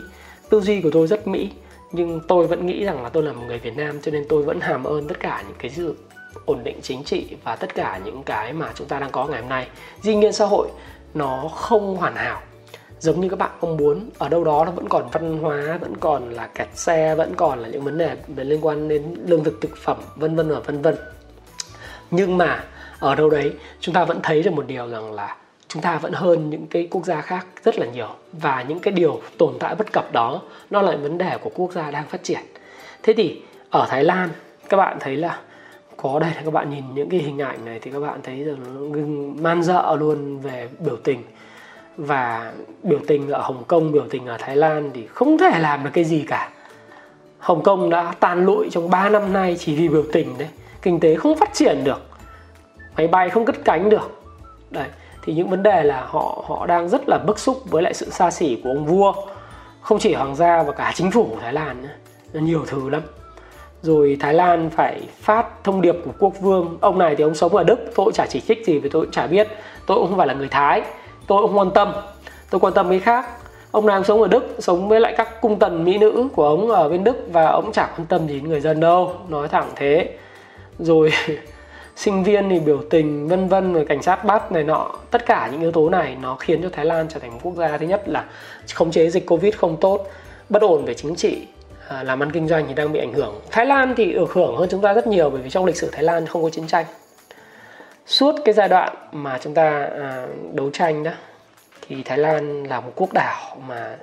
Tư duy của tôi rất Mỹ, nhưng tôi vẫn nghĩ rằng là tôi là một người Việt Nam cho nên tôi vẫn hàm ơn tất cả những cái sự ổn định chính trị và tất cả những cái mà chúng ta đang có ngày hôm nay. Dĩ nhiên xã hội nó không hoàn hảo. Giống như các bạn mong muốn, ở đâu đó nó vẫn còn văn hóa, vẫn còn là kẹt xe, vẫn còn là những vấn đề về liên quan đến lương thực thực phẩm, vân vân và vân vân. Nhưng mà ở đâu đấy, chúng ta vẫn thấy được một điều rằng là chúng ta vẫn hơn những cái quốc gia khác rất là nhiều và những cái điều tồn tại bất cập đó nó là vấn đề của quốc gia đang phát triển thế thì ở thái lan các bạn thấy là có đây các bạn nhìn những cái hình ảnh này thì các bạn thấy rằng nó man dợ luôn về biểu tình và biểu tình ở Hồng Kông, biểu tình ở Thái Lan thì không thể làm được cái gì cả. Hồng Kông đã tàn lụi trong 3 năm nay chỉ vì biểu tình đấy. Kinh tế không phát triển được. Máy bay không cất cánh được. Đấy, thì những vấn đề là họ họ đang rất là bức xúc với lại sự xa xỉ của ông vua. Không chỉ hoàng gia và cả chính phủ Thái Lan nữa. Nhiều thứ lắm rồi Thái Lan phải phát thông điệp của quốc vương, ông này thì ông sống ở Đức, tôi chả chỉ trích gì vì tôi cũng chả biết, tôi cũng không phải là người Thái, tôi không quan tâm, tôi quan tâm cái khác ông này ông sống ở Đức, sống với lại các cung tần mỹ nữ của ông ở bên Đức và ông chả quan tâm gì đến người dân đâu nói thẳng thế rồi sinh viên thì biểu tình vân vân rồi cảnh sát bắt này nọ. Tất cả những yếu tố này nó khiến cho Thái Lan trở thành một quốc gia thứ nhất là khống chế dịch Covid không tốt bất ổn về chính trị À, làm ăn kinh doanh thì đang bị ảnh hưởng. Thái Lan thì được hưởng hơn chúng ta rất nhiều bởi vì trong lịch sử Thái Lan không có chiến tranh. Suốt cái giai đoạn mà chúng ta à, đấu tranh đó thì Thái Lan là một quốc đảo mà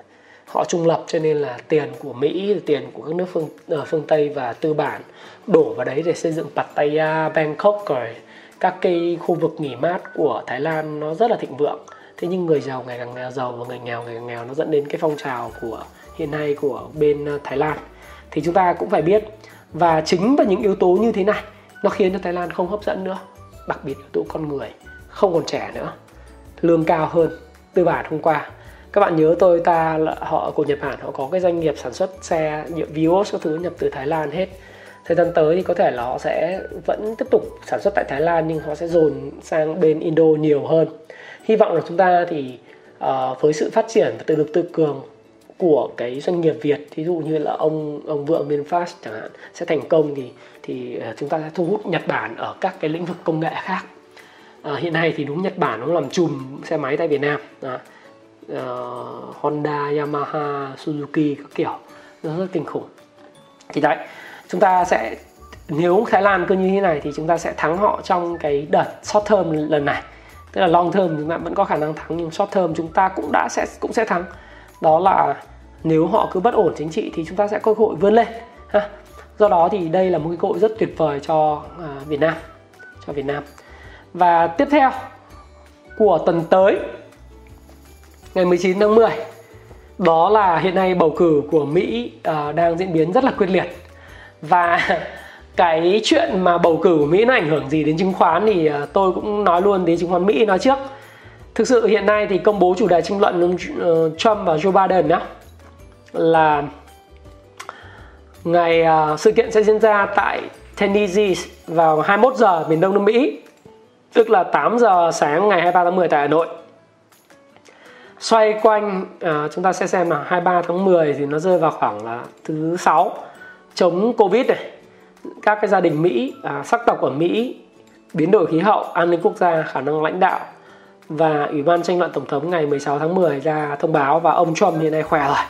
họ trung lập cho nên là tiền của Mỹ tiền của các nước phương ở phương Tây và tư bản đổ vào đấy để xây dựng Pattaya, Bangkok rồi các cái khu vực nghỉ mát của Thái Lan nó rất là thịnh vượng. Thế nhưng người giàu ngày càng nghèo giàu và người nghèo ngày càng nghèo nó dẫn đến cái phong trào của hiện nay của bên ờ, Thái Lan. Thì chúng ta cũng phải biết và chính và những yếu tố như thế này nó khiến cho Thái Lan không hấp dẫn nữa đặc biệt yếu tố con người không còn trẻ nữa lương cao hơn tư bản hôm qua các bạn nhớ tôi ta là họ của Nhật Bản họ có cái doanh nghiệp sản xuất xe Vios các thứ nhập từ Thái Lan hết. Thời gian tới thì có thể là họ sẽ vẫn tiếp tục sản xuất tại Thái Lan nhưng họ sẽ dồn sang bên Indo nhiều hơn. Hy vọng là chúng ta thì uh, với sự phát triển và tự lực tự cường của cái doanh nghiệp Việt thí dụ như là ông ông vượng VinFast chẳng hạn sẽ thành công thì thì ờ, chúng ta sẽ thu hút Nhật Bản ở các cái lĩnh vực công nghệ khác. À, hiện nay thì đúng Nhật Bản nó làm chùm xe máy tại Việt Nam. À, uh, Honda, Yamaha, Suzuki các kiểu. Nó rất kinh khủng. Thì đấy chúng ta sẽ nếu Thái Lan cứ như thế này thì chúng ta sẽ thắng họ trong cái đợt short term lần này. Tức là long term chúng ta vẫn có khả năng thắng nhưng short term chúng ta cũng đã sẽ cũng sẽ thắng. Đó là nếu họ cứ bất ổn chính trị thì chúng ta sẽ có cơ hội vươn lên ha. Do đó thì đây là một cái cơ hội rất tuyệt vời cho à, Việt Nam cho Việt Nam. Và tiếp theo của tuần tới ngày 19 tháng 10 đó là hiện nay bầu cử của Mỹ uh, đang diễn biến rất là quyết liệt. Và cái chuyện mà bầu cử của Mỹ nó ảnh hưởng gì đến chứng khoán thì uh, tôi cũng nói luôn đến chứng khoán Mỹ nói trước. Thực sự hiện nay thì công bố chủ đề tranh luận uh, Trump và Joe Biden nhá là ngày uh, sự kiện sẽ diễn ra tại Tennessee vào 21 giờ miền đông nước Mỹ tức là 8 giờ sáng ngày 23 tháng 10 tại Hà Nội xoay quanh à, chúng ta sẽ xem là 23 tháng 10 thì nó rơi vào khoảng là thứ sáu. Chống Covid này các cái gia đình Mỹ à, sắc tộc ở Mỹ biến đổi khí hậu an ninh quốc gia khả năng lãnh đạo và Ủy ban tranh luận Tổng thống ngày 16 tháng 10 ra thông báo và ông Trump hiện nay khỏe rồi.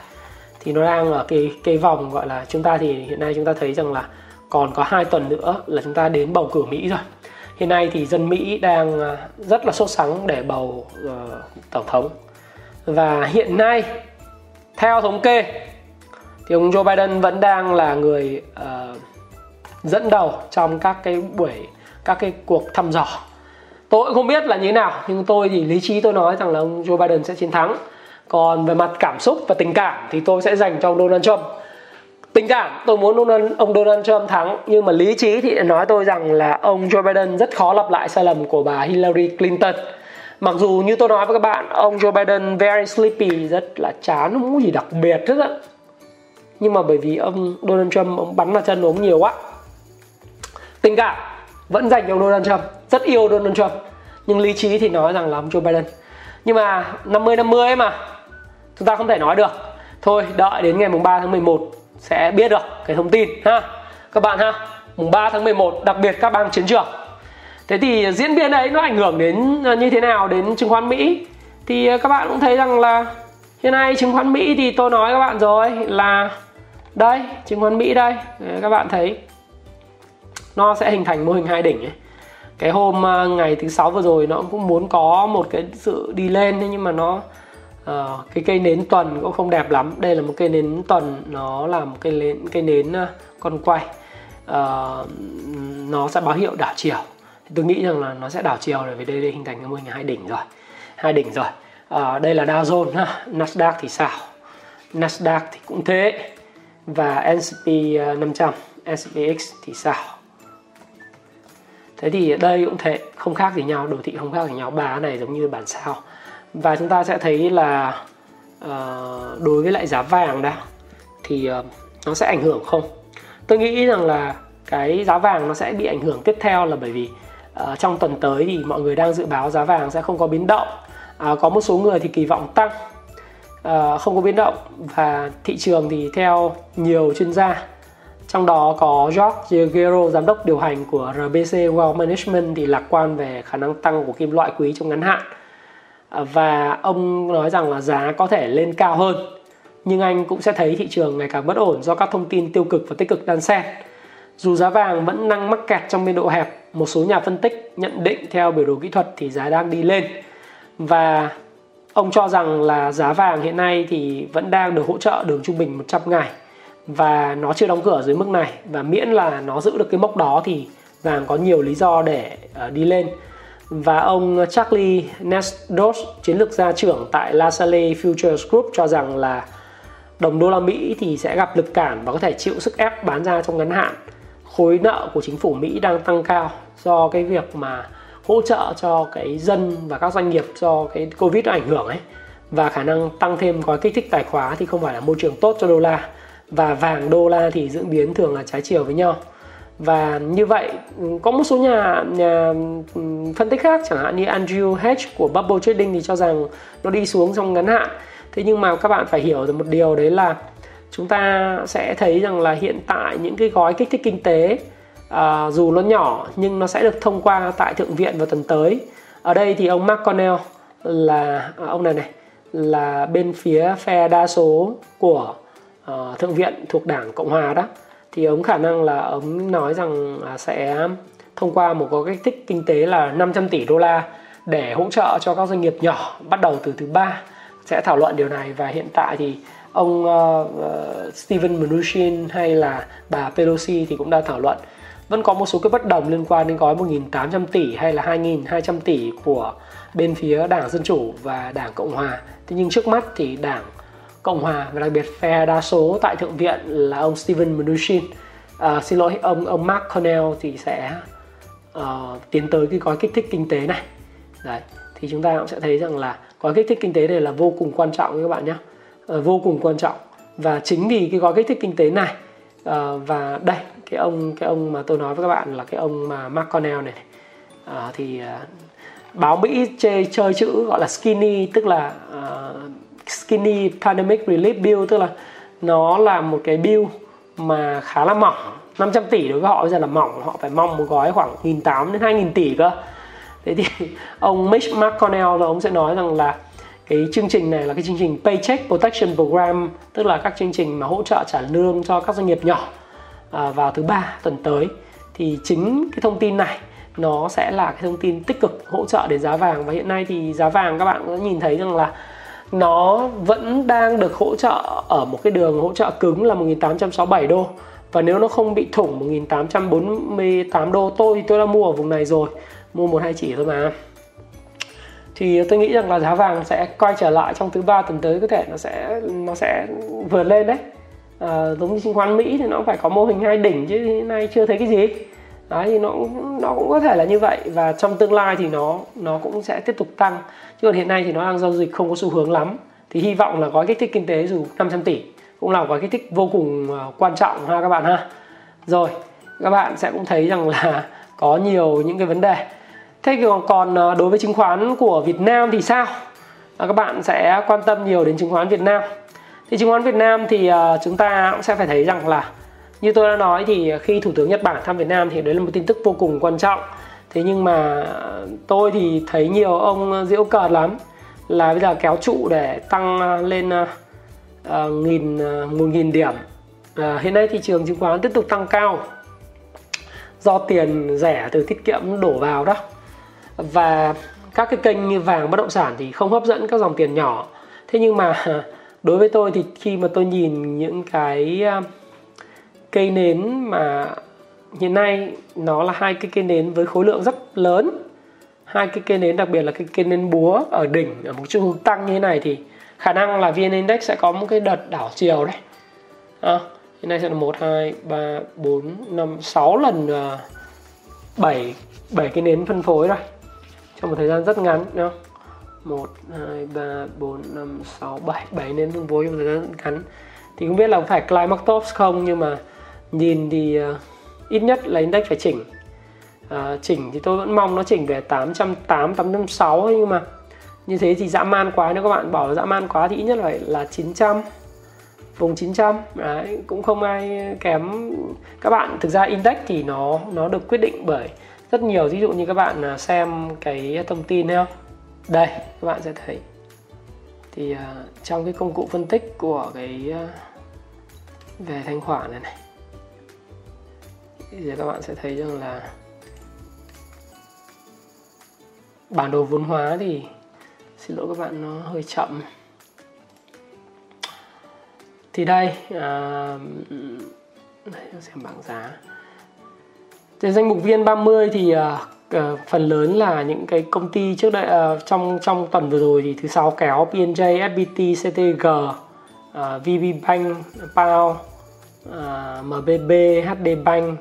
Thì nó đang ở cái cái vòng gọi là chúng ta thì hiện nay chúng ta thấy rằng là còn có hai tuần nữa là chúng ta đến bầu cử Mỹ rồi. Hiện nay thì dân Mỹ đang à, rất là sốt sắng để bầu uh, tổng thống và hiện nay theo thống kê thì ông Joe Biden vẫn đang là người uh, dẫn đầu trong các cái buổi các cái cuộc thăm dò. Tôi cũng không biết là như thế nào nhưng tôi thì lý trí tôi nói rằng là ông Joe Biden sẽ chiến thắng. Còn về mặt cảm xúc và tình cảm thì tôi sẽ dành cho ông Donald Trump. Tình cảm tôi muốn Donald, ông Donald Trump thắng nhưng mà lý trí thì nói tôi rằng là ông Joe Biden rất khó lặp lại sai lầm của bà Hillary Clinton mặc dù như tôi nói với các bạn, ông Joe Biden very sleepy, rất là chán, không có gì đặc biệt hết á. Nhưng mà bởi vì ông Donald Trump, ông bắn vào chân ông nhiều quá tình cảm vẫn dành cho ông Donald Trump, rất yêu Donald Trump. Nhưng lý trí thì nói rằng là ông Joe Biden. Nhưng mà 50 50 ấy mà, chúng ta không thể nói được. Thôi, đợi đến ngày mùng 3 tháng 11 sẽ biết được cái thông tin, ha. Các bạn ha, mùng 3 tháng 11 đặc biệt các bang chiến trường thế thì diễn biến đấy nó ảnh hưởng đến à, như thế nào đến chứng khoán Mỹ? Thì à, các bạn cũng thấy rằng là hiện nay chứng khoán Mỹ thì tôi nói các bạn rồi là đây chứng khoán Mỹ đây. Các bạn thấy nó sẽ hình thành mô hình hai đỉnh ấy. Cái hôm à, ngày thứ sáu vừa rồi nó cũng muốn có một cái sự đi lên nhưng mà nó uh, cái cây nến tuần cũng không đẹp lắm. Đây là một cây nến tuần nó là một cây nến cây nến uh, con quay. Uh, nó sẽ báo hiệu đảo chiều tôi nghĩ rằng là nó sẽ đảo chiều rồi vì đây, đây hình thành cái mô hình hai đỉnh rồi. Hai đỉnh rồi. À, đây là Dow Jones ha Nasdaq thì sao Nasdaq thì cũng thế. Và S&P 500 SPX thì sao thế thì đây cũng thế. Không khác gì nhau. Đồ thị không khác gì nhau. Ba này giống như bản sao. Và chúng ta sẽ thấy là uh, đối với lại giá vàng đó thì uh, nó sẽ ảnh hưởng không? Tôi nghĩ rằng là cái giá vàng nó sẽ bị ảnh hưởng tiếp theo là bởi vì à, trong tuần tới thì mọi người đang dự báo giá vàng sẽ không có biến động. À, có một số người thì kỳ vọng tăng à, không có biến động. Và thị trường thì theo nhiều chuyên gia trong đó có George Gero, giám đốc điều hành của RBC Wealth Management thì lạc quan về khả năng tăng của kim loại quý trong ngắn hạn. À, và ông nói rằng là giá có thể lên cao hơn nhưng anh cũng sẽ thấy thị trường ngày càng bất ổn do các thông tin tiêu cực và tích cực đan xen. Dù giá vàng vẫn đang mắc kẹt trong biên độ hẹp, một số nhà phân tích nhận định theo biểu đồ kỹ thuật thì giá đang đi lên. Và ông cho rằng là giá vàng hiện nay thì vẫn đang được hỗ trợ đường trung bình 100 ngày và nó chưa đóng cửa dưới mức này và miễn là nó giữ được cái mốc đó thì vàng có nhiều lý do để uh, đi lên và ông Charlie Nesdos, chiến lược gia trưởng tại La Salle Futures Group cho rằng là đồng đô la Mỹ thì sẽ gặp lực cản và có thể chịu sức ép bán ra trong ngắn hạn. Khối nợ của chính phủ Mỹ đang tăng cao do cái việc mà hỗ trợ cho cái dân và các doanh nghiệp do cái Covid nó ảnh hưởng ấy. Và khả năng tăng thêm gói kích thích tài khóa thì không phải là môi trường tốt cho đô la. Và vàng đô la thì diễn biến thường là trái chiều với nhau. Và như vậy, có một số nhà nhà phân tích khác chẳng hạn như Andrew Hedge của Bubble Trading thì cho rằng nó đi xuống trong ngắn hạn. Thế nhưng mà các bạn phải hiểu được một điều đấy là chúng ta sẽ thấy rằng là hiện tại những cái gói kích thích kinh tế à, dù nó nhỏ nhưng nó sẽ được thông qua tại thượng viện vào tuần tới. Ở đây thì ông McConnell là à, ông này này là bên phía phe đa số của à, thượng viện thuộc đảng cộng hòa đó. Thì ông khả năng là ông nói rằng à, sẽ thông qua một gói kích thích kinh tế là 500 tỷ đô la để hỗ trợ cho các doanh nghiệp nhỏ bắt đầu từ thứ ba. Sẽ thảo luận điều này và hiện tại thì ông uh, Steven Mnuchin hay là bà Pelosi thì cũng đã thảo luận. Vẫn có một số cái bất đồng liên quan đến gói 1.800 tỷ hay là 2.200 tỷ của bên phía Đảng Dân Chủ và Đảng Cộng Hòa. Thế nhưng trước mắt thì Đảng Cộng hòa và đặc biệt phe đa số tại Thượng viện là ông Steven Mnuchin. Uh, xin lỗi ông ông Mark Cornell thì sẽ uh, tiến tới cái gói kích thích kinh tế này. Đấy thì chúng ta cũng sẽ thấy rằng là gói kích thích kinh tế này là vô cùng quan trọng các bạn nhé. Ờ, vô cùng quan trọng. Và chính vì cái gói kích thích kinh tế này uh, và đây cái ông cái ông mà tôi nói với các bạn là cái ông mà Mark Connell này uh, thì uh, báo Mỹ chơi chơi chữ gọi là skinny tức là uh, skinny pandemic relief bill tức là nó là một cái bill mà khá là mỏng 500 tỷ đối với họ. Bây giờ là mỏng họ phải mong một gói khoảng 1.800 đến 2.000 tỷ cơ. Thế thì ông Mitch McConnell ông sẽ nói rằng là cái chương trình này là cái chương trình Paycheck Protection Program tức là các chương trình mà hỗ trợ trả lương cho các doanh nghiệp nhỏ à, vào thứ ba tuần tới. Thì chính cái thông tin này nó sẽ là cái thông tin tích cực hỗ trợ đến giá vàng. Và hiện nay thì giá vàng các bạn có nhìn thấy rằng là nó vẫn đang được hỗ trợ ở một cái đường hỗ trợ cứng là 1867 đô. Và nếu nó không bị thủng 1848 đô tôi thì tôi đã mua ở vùng này rồi. Mua một hai chỉ thôi mà thì tôi nghĩ rằng là giá vàng sẽ quay trở lại trong thứ ba tuần tới có thể nó sẽ nó sẽ vượt lên đấy. À, giống như chứng khoán Mỹ thì nó phải có mô hình hai đỉnh chứ hiện nay chưa thấy cái gì. Đấy thì nó nó cũng có thể là như vậy và trong tương lai thì nó nó cũng sẽ tiếp tục tăng. Chứ còn hiện nay thì nó đang giao dịch không có xu hướng lắm. Thì hy vọng là gói kích thích kinh tế dù 500 tỷ cũng là gói kích thích vô cùng ờ, quan trọng ha các bạn ha. Rồi các bạn sẽ cũng thấy rằng là có nhiều những cái vấn đề thế còn ờ, đối với chứng khoán của Việt Nam thì sao? À, các bạn sẽ quan tâm nhiều đến chứng khoán Việt Nam. Thì chứng khoán Việt Nam thì uh, chúng ta cũng sẽ phải thấy rằng là như tôi đã nói thì khi thủ tướng Nhật Bản thăm Việt Nam thì đấy là một tin tức vô cùng quan trọng. Thế nhưng mà ờ, tôi thì thấy nhiều ông diễu cợt lắm. Là bây giờ kéo trụ để tăng lên uh, nghìn một nghìn điểm. Uh, hiện nay thị trường chứng khoán tiếp tục tăng cao do tiền rẻ từ tiết kiệm đổ vào đó và các cái kênh như vàng bất động sản thì không hấp dẫn các dòng tiền nhỏ. Thế nhưng mà đối với tôi thì khi mà tôi nhìn những cái à, cây nến mà hiện nay nó là hai cái cây nến với khối lượng rất lớn. Hai cái cây nến đặc biệt là cái cây nến búa ở đỉnh ở một xu hướng tăng như thế này thì khả năng là vn index sẽ có một cái đợt đảo chiều đấy. À, hiện nay sẽ là một hai ba bốn năm sáu lần uh, bảy bảy cái nến phân phối rồi trong một thời gian rất ngắn nhá. 1, 2, 3, 4, 5, 6, 7 7 nến vuông vối trong một thời gian rất ngắn. Thì không biết là phải climax tops không nhưng mà nhìn thì uh, ít nhất là index phải chỉnh. Uh, chỉnh thì tôi vẫn mong nó chỉnh về 808 806 nhưng mà như thế thì dã man quá. Nếu các bạn bảo là dã man quá thì ít nhất phải là 900 vùng 900 đấy cũng không ai kém. Các bạn thực ra index thì nó nó được quyết định bởi rất nhiều. Ví dụ như các bạn à, xem cái thông tin không? Đây các bạn sẽ thấy. Thì uh, trong cái công cụ phân tích của cái uh, về thanh khoản này này. Thì các bạn sẽ thấy rằng là bản đồ vốn hóa thì xin lỗi các bạn nó hơi chậm. Thì đây à, đây xem bảng giá trên danh mục VN30 thì uh, phần lớn là những cái công ty trước đây uh, trong trong tuần vừa rồi thì thứ sáu kéo PNJ, FPT, CTG, uh, VB Bank, PAO, uh, MBB, HD Bank,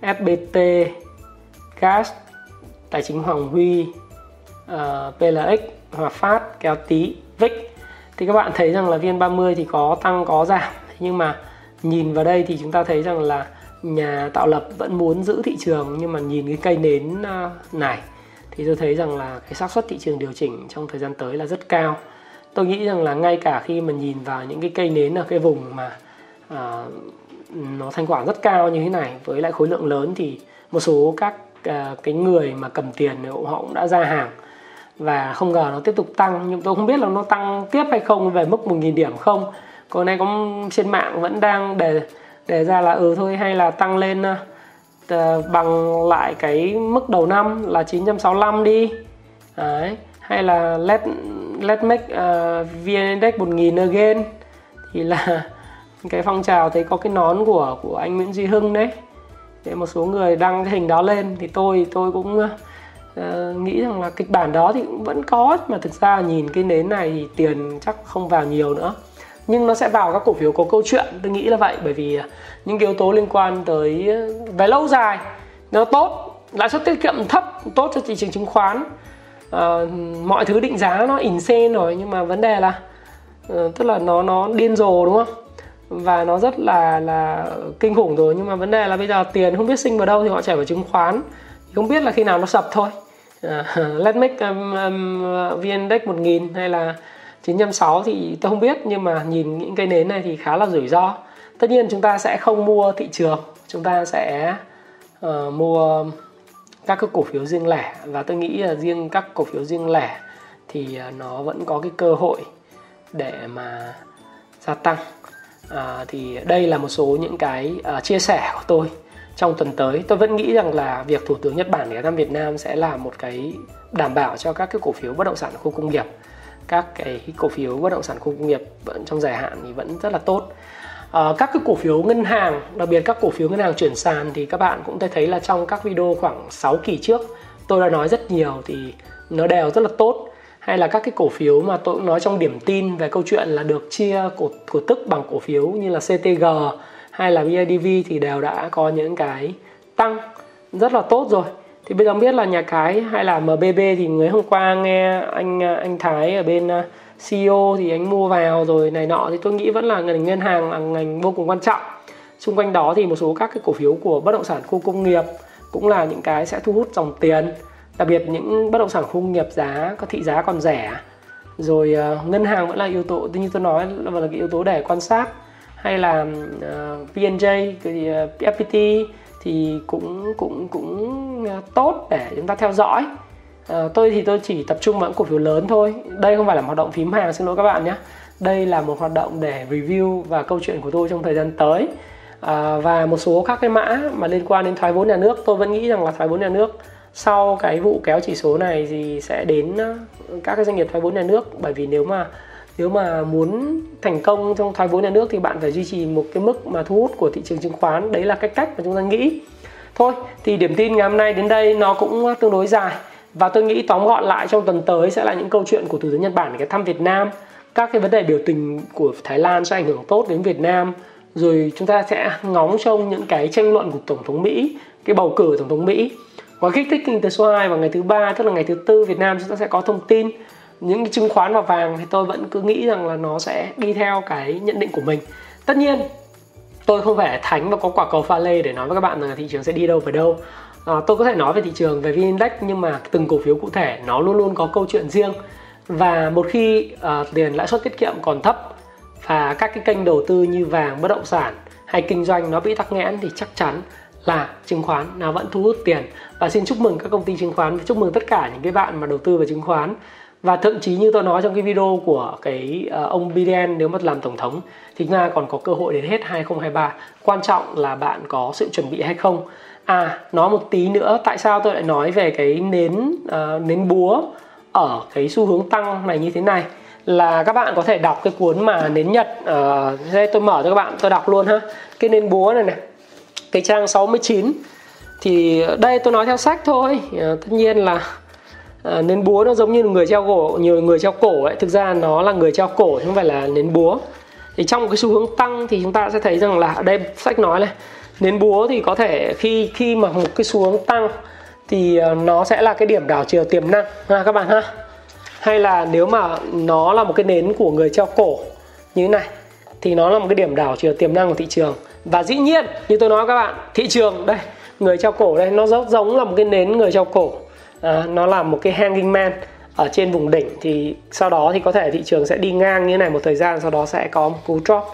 FBT, Gas, Tài chính Hoàng Huy, uh, PLX, Hòa Phát, kéo tí, VIC. Thì các bạn thấy rằng là VN30 thì có tăng có giảm. Nhưng mà nhìn vào đây thì chúng ta thấy rằng là nhà tạo lập vẫn muốn giữ thị trường nhưng mà nhìn cái cây nến à, này thì tôi thấy rằng là cái xác suất thị trường điều chỉnh trong thời gian tới là rất cao. Tôi nghĩ rằng là ngay cả khi mà nhìn vào những cái cây nến ở cái vùng mà à, nó thanh khoản rất cao như thế này với lại khối lượng lớn thì một số các à, cái người mà cầm tiền họ cũng đã ra hàng. Và không ngờ nó tiếp tục tăng nhưng tôi không biết là nó tăng tiếp hay không về mức 1.000 điểm không. Còn nay có trên mạng vẫn đang đề để ra là ừ thôi hay là tăng lên uh, bằng lại cái mức đầu năm là 965 đi. Đấy. hay là let let make uh, vn index 1000 again. Thì là cái phong trào thấy có cái nón của của anh Nguyễn Duy Hưng đấy. Để một số người đăng cái hình đó lên thì tôi tôi cũng uh, nghĩ rằng là kịch bản đó thì cũng vẫn có mà thực ra nhìn cái nến này thì tiền chắc không vào nhiều nữa nhưng nó sẽ vào các cổ phiếu có câu chuyện tôi nghĩ là vậy bởi vì à, những yếu tố liên quan tới à, về lâu dài nó tốt lãi suất tiết kiệm thấp tốt cho thị trường chứng khoán. À, mọi thứ định giá nó ỉn sen rồi nhưng mà vấn đề là uh, tức là nó nó điên rồ đúng không? Và nó rất là là kinh khủng rồi nhưng mà vấn đề là bây giờ tiền không biết sinh vào đâu thì họ chảy vào chứng khoán. Không biết là khi nào nó sập thôi. Ờ, uh, let's make um, um, vn index 1000 hay là 960 thì tôi không biết nhưng mà nhìn những cây nến này thì khá là rủi ro. Tất nhiên chúng ta sẽ không mua thị trường chúng ta sẽ uh, mua các cái cổ phiếu riêng lẻ. Và tôi nghĩ là riêng các cổ phiếu riêng lẻ thì ờ, nó vẫn có cái cơ hội để mà gia tăng. À, thì đây là một số những cái uh, chia sẻ của tôi trong tuần tới. Tôi vẫn nghĩ rằng là việc thủ tướng nhật bản ghé thăm việt nam sẽ là một cái đảm bảo cho các cái cổ phiếu bất động sản khu công nghiệp các cái cổ phiếu bất động sản khu công nghiệp vẫn trong dài hạn thì vẫn rất là tốt. À, các cái cổ phiếu ngân hàng đặc biệt các cổ phiếu ngân hàng chuyển sàn thì các bạn cũng thấy là trong các video khoảng 6 kỳ trước tôi đã nói rất nhiều thì nó đều rất là tốt. Hay là các cái cổ phiếu mà tôi cũng nói trong điểm tin về câu chuyện là được chia cổ, cổ tức bằng cổ phiếu như là CTG hay là BIDV thì đều đã có những cái tăng rất là tốt rồi thì bây giờ biết là nhà cái hay là MBB thì người hôm qua nghe anh anh Thái ở bên à, CEO thì anh mua vào rồi này nọ. Thì tôi nghĩ vẫn là ngành ngân hàng là ngành vô cùng quan trọng. Xung quanh đó thì một số các cái cổ phiếu của bất động sản khu công nghiệp cũng là những cái sẽ thu hút dòng tiền. Đặc biệt những bất động sản khu công nghiệp giá có thị giá còn rẻ. Rồi uh, ngân hàng vẫn là yếu tố như tôi nói là, là cái yếu tố để quan sát. Hay là à, uh, PNJ thì uh, FPT thì cũng cũng cũng ờ, tốt để chúng ta theo dõi. À, tôi thì tôi chỉ tập trung vào những cổ phiếu lớn thôi. Đây không phải là một hoạt động phím hàng xin lỗi các bạn nhé. Đây là một hoạt động để review và câu chuyện của tôi trong thời gian tới. À, và một số các cái mã mà liên quan đến thoái vốn nhà nước tôi vẫn nghĩ rằng là thoái vốn nhà nước sau cái vụ kéo chỉ số này thì sẽ đến các cái doanh nghiệp thoái vốn nhà nước. Bởi vì nếu mà nếu mà muốn thành công trong thoái vốn nhà nước thì bạn phải duy trì một cái mức mà thu hút của thị trường chứng khoán. Đấy là cái cách mà chúng ta nghĩ. Thôi, thì điểm tin ngày hôm nay đến đây nó cũng tương đối dài. Và tôi nghĩ tóm gọn lại trong tuần tới sẽ là những câu chuyện của thủ tướng Nhật Bản cái thăm Việt Nam. Các cái vấn đề biểu tình của Thái Lan sẽ ảnh hưởng tốt đến Việt Nam. Rồi chúng ta sẽ ngóng trông những cái tranh luận của tổng thống Mỹ, cái bầu cử tổng thống Mỹ. Và kích thích kinh tế số 2 vào ngày thứ ba, tức là ngày thứ tư, Việt Nam chúng ta sẽ có thông tin những cái chứng khoán và vàng thì tôi vẫn cứ nghĩ rằng là nó sẽ đi theo cái nhận định của mình. Tất nhiên tôi không phải thánh và có quả cầu pha lê để nói với các bạn rằng là thị trường sẽ đi đâu về đâu. À, tôi có thể nói về thị trường về vn index nhưng mà từng cổ phiếu cụ thể nó luôn luôn có câu chuyện riêng. Và một khi uh, tiền lãi suất tiết kiệm còn thấp và các cái kênh đầu tư như vàng bất động sản hay kinh doanh nó bị tắc nghẽn thì chắc chắn là chứng khoán nó vẫn thu hút tiền. Và xin chúc mừng các công ty chứng khoán chúc mừng tất cả những cái bạn mà đầu tư vào chứng khoán và thậm chí như tôi nói trong cái video của cái ờ, ông Biden nếu mà làm tổng thống thì Nga còn có cơ hội đến hết 2023 quan trọng là bạn có sự chuẩn bị hay không. À nói một tí nữa tại sao tôi lại nói về cái nến uh, nến búa ở cái xu hướng tăng này như thế này? Là các bạn có thể đọc cái cuốn mà nến nhật ờ, uh, đây tôi mở cho các bạn tôi đọc luôn ha. Cái nến búa này này cái trang 69 thì đây tôi nói theo sách thôi. Uh, tất nhiên là à, nến búa nó giống như người treo cổ nhiều người treo cổ ấy. Thực ra nó là người treo cổ chứ không phải là nến búa. Thì trong cái xu hướng tăng thì chúng ta sẽ thấy rằng là ở đây sách nói này nến búa thì có thể khi khi mà một cái xu hướng tăng thì ờ, nó sẽ là cái điểm đảo chiều tiềm năng. Ha các bạn ha. Hay là nếu mà nó là một cái nến của người treo cổ như thế này thì nó là một cái điểm đảo chiều tiềm năng của thị trường. Và dĩ nhiên như tôi nói các bạn thị trường đây người treo cổ đây nó rất giống là một cái nến người treo cổ à, nó là một cái hanging man ở trên vùng đỉnh thì sau đó thì có thể thị trường sẽ đi ngang như thế này một thời gian sau đó sẽ có một cú drop.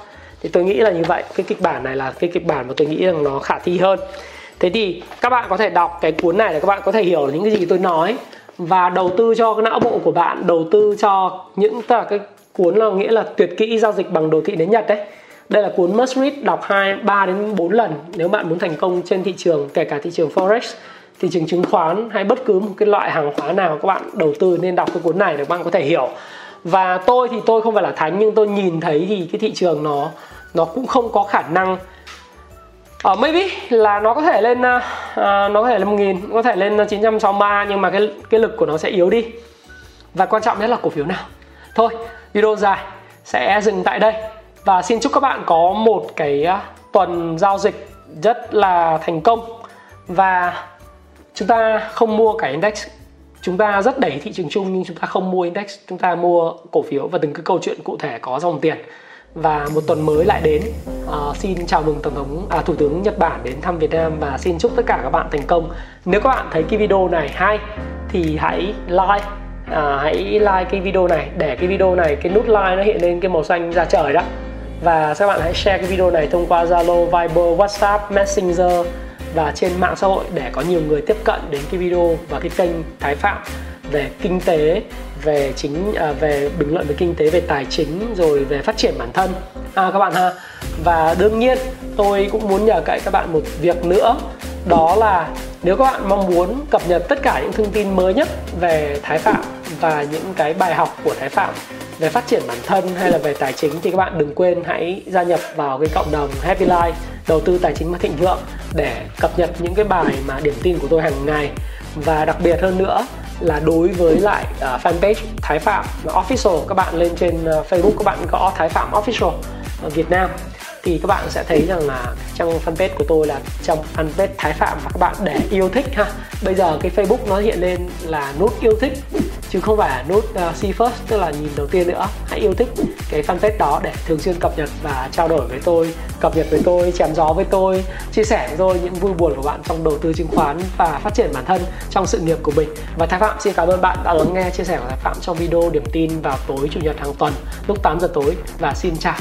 Thì tôi nghĩ là như vậy cái kịch bản này là cái kịch bản mà tôi nghĩ rằng nó khả thi hơn. Thế thì các bạn có thể đọc cái cuốn này để các bạn có thể hiểu những cái gì tôi nói. Và đầu tư cho cái não bộ của bạn đầu tư cho những tức là cái cuốn là nghĩa là tuyệt kỹ giao dịch bằng đồ thị đến nhật đấy. Đây là cuốn must read đọc 2, 3 đến 4 lần nếu bạn muốn thành công trên thị trường kể cả thị trường forex thị trường chứng khoán hay bất cứ một cái loại hàng hóa nào các bạn đầu tư nên đọc cái cuốn này để các bạn có thể hiểu. Và tôi thì tôi không phải là thánh nhưng tôi nhìn thấy thì cái thị trường nó nó cũng không có khả năng. Ở uh, maybe là nó có thể lên uh, nó có thể lên 1000 có thể lên 963 nhưng mà cái cái lực của nó sẽ yếu đi. Và quan trọng nhất là cổ phiếu nào. Thôi video dài sẽ dừng tại đây. Và xin chúc các bạn có một cái uh, tuần giao dịch rất là thành công. Và chúng ta không mua cả index. Chúng ta rất đẩy thị trường chung nhưng chúng ta không mua index. Chúng ta mua cổ phiếu và từng cái câu chuyện cụ thể có dòng tiền. Và một tuần mới lại đến uh, xin chào mừng tổng thống à, thủ tướng Nhật Bản đến thăm Việt Nam và xin chúc tất cả các bạn thành công. Nếu các bạn thấy cái video này hay thì hãy like à, hãy like cái video này. Để cái video này cái nút like nó hiện lên cái màu xanh ra trời đó. Và các bạn hãy share cái video này thông qua Zalo, Viber, WhatsApp, Messenger và trên mạng xã hội để có nhiều người tiếp cận đến cái video và cái kênh Thái Phạm về kinh tế về chính à, về bình luận về kinh tế về tài chính rồi về phát triển bản thân. À, các bạn ha. Và đương nhiên tôi cũng muốn nhờ cậy các bạn một việc nữa. Đó là nếu các bạn mong muốn cập nhật tất cả những thông tin mới nhất về Thái Phạm và những cái bài học của Thái Phạm về phát triển bản thân hay là về tài chính thì các bạn đừng quên hãy gia nhập vào cái cộng đồng Happy Life đầu tư tài chính và thịnh vượng để cập nhật những cái bài mà điểm tin của tôi hàng ngày. Và đặc biệt hơn nữa là đối với lại uh, fanpage Thái Phạm official các bạn lên trên uh, Facebook các bạn gõ Thái Phạm official ở Việt Nam thì các bạn sẽ thấy rằng là trong fanpage của tôi là trong fanpage Thái Phạm và các bạn để yêu thích ha. Bây giờ cái Facebook nó hiện lên là nút yêu thích chứ không phải nút uh, ờ, see first tức là nhìn đầu tiên nữa. Hãy yêu thích cái fanpage đó để thường xuyên cập nhật và trao đổi với tôi cập nhật với tôi chém gió với tôi chia sẻ với tôi những vui buồn của bạn trong đầu tư chứng khoán và phát triển bản thân trong sự nghiệp của mình. Và Thái Phạm xin cảm ơn bạn đã lắng nghe chia sẻ của Thái Phạm trong video điểm tin vào tối chủ nhật hàng tuần lúc 8 giờ tối và xin chào.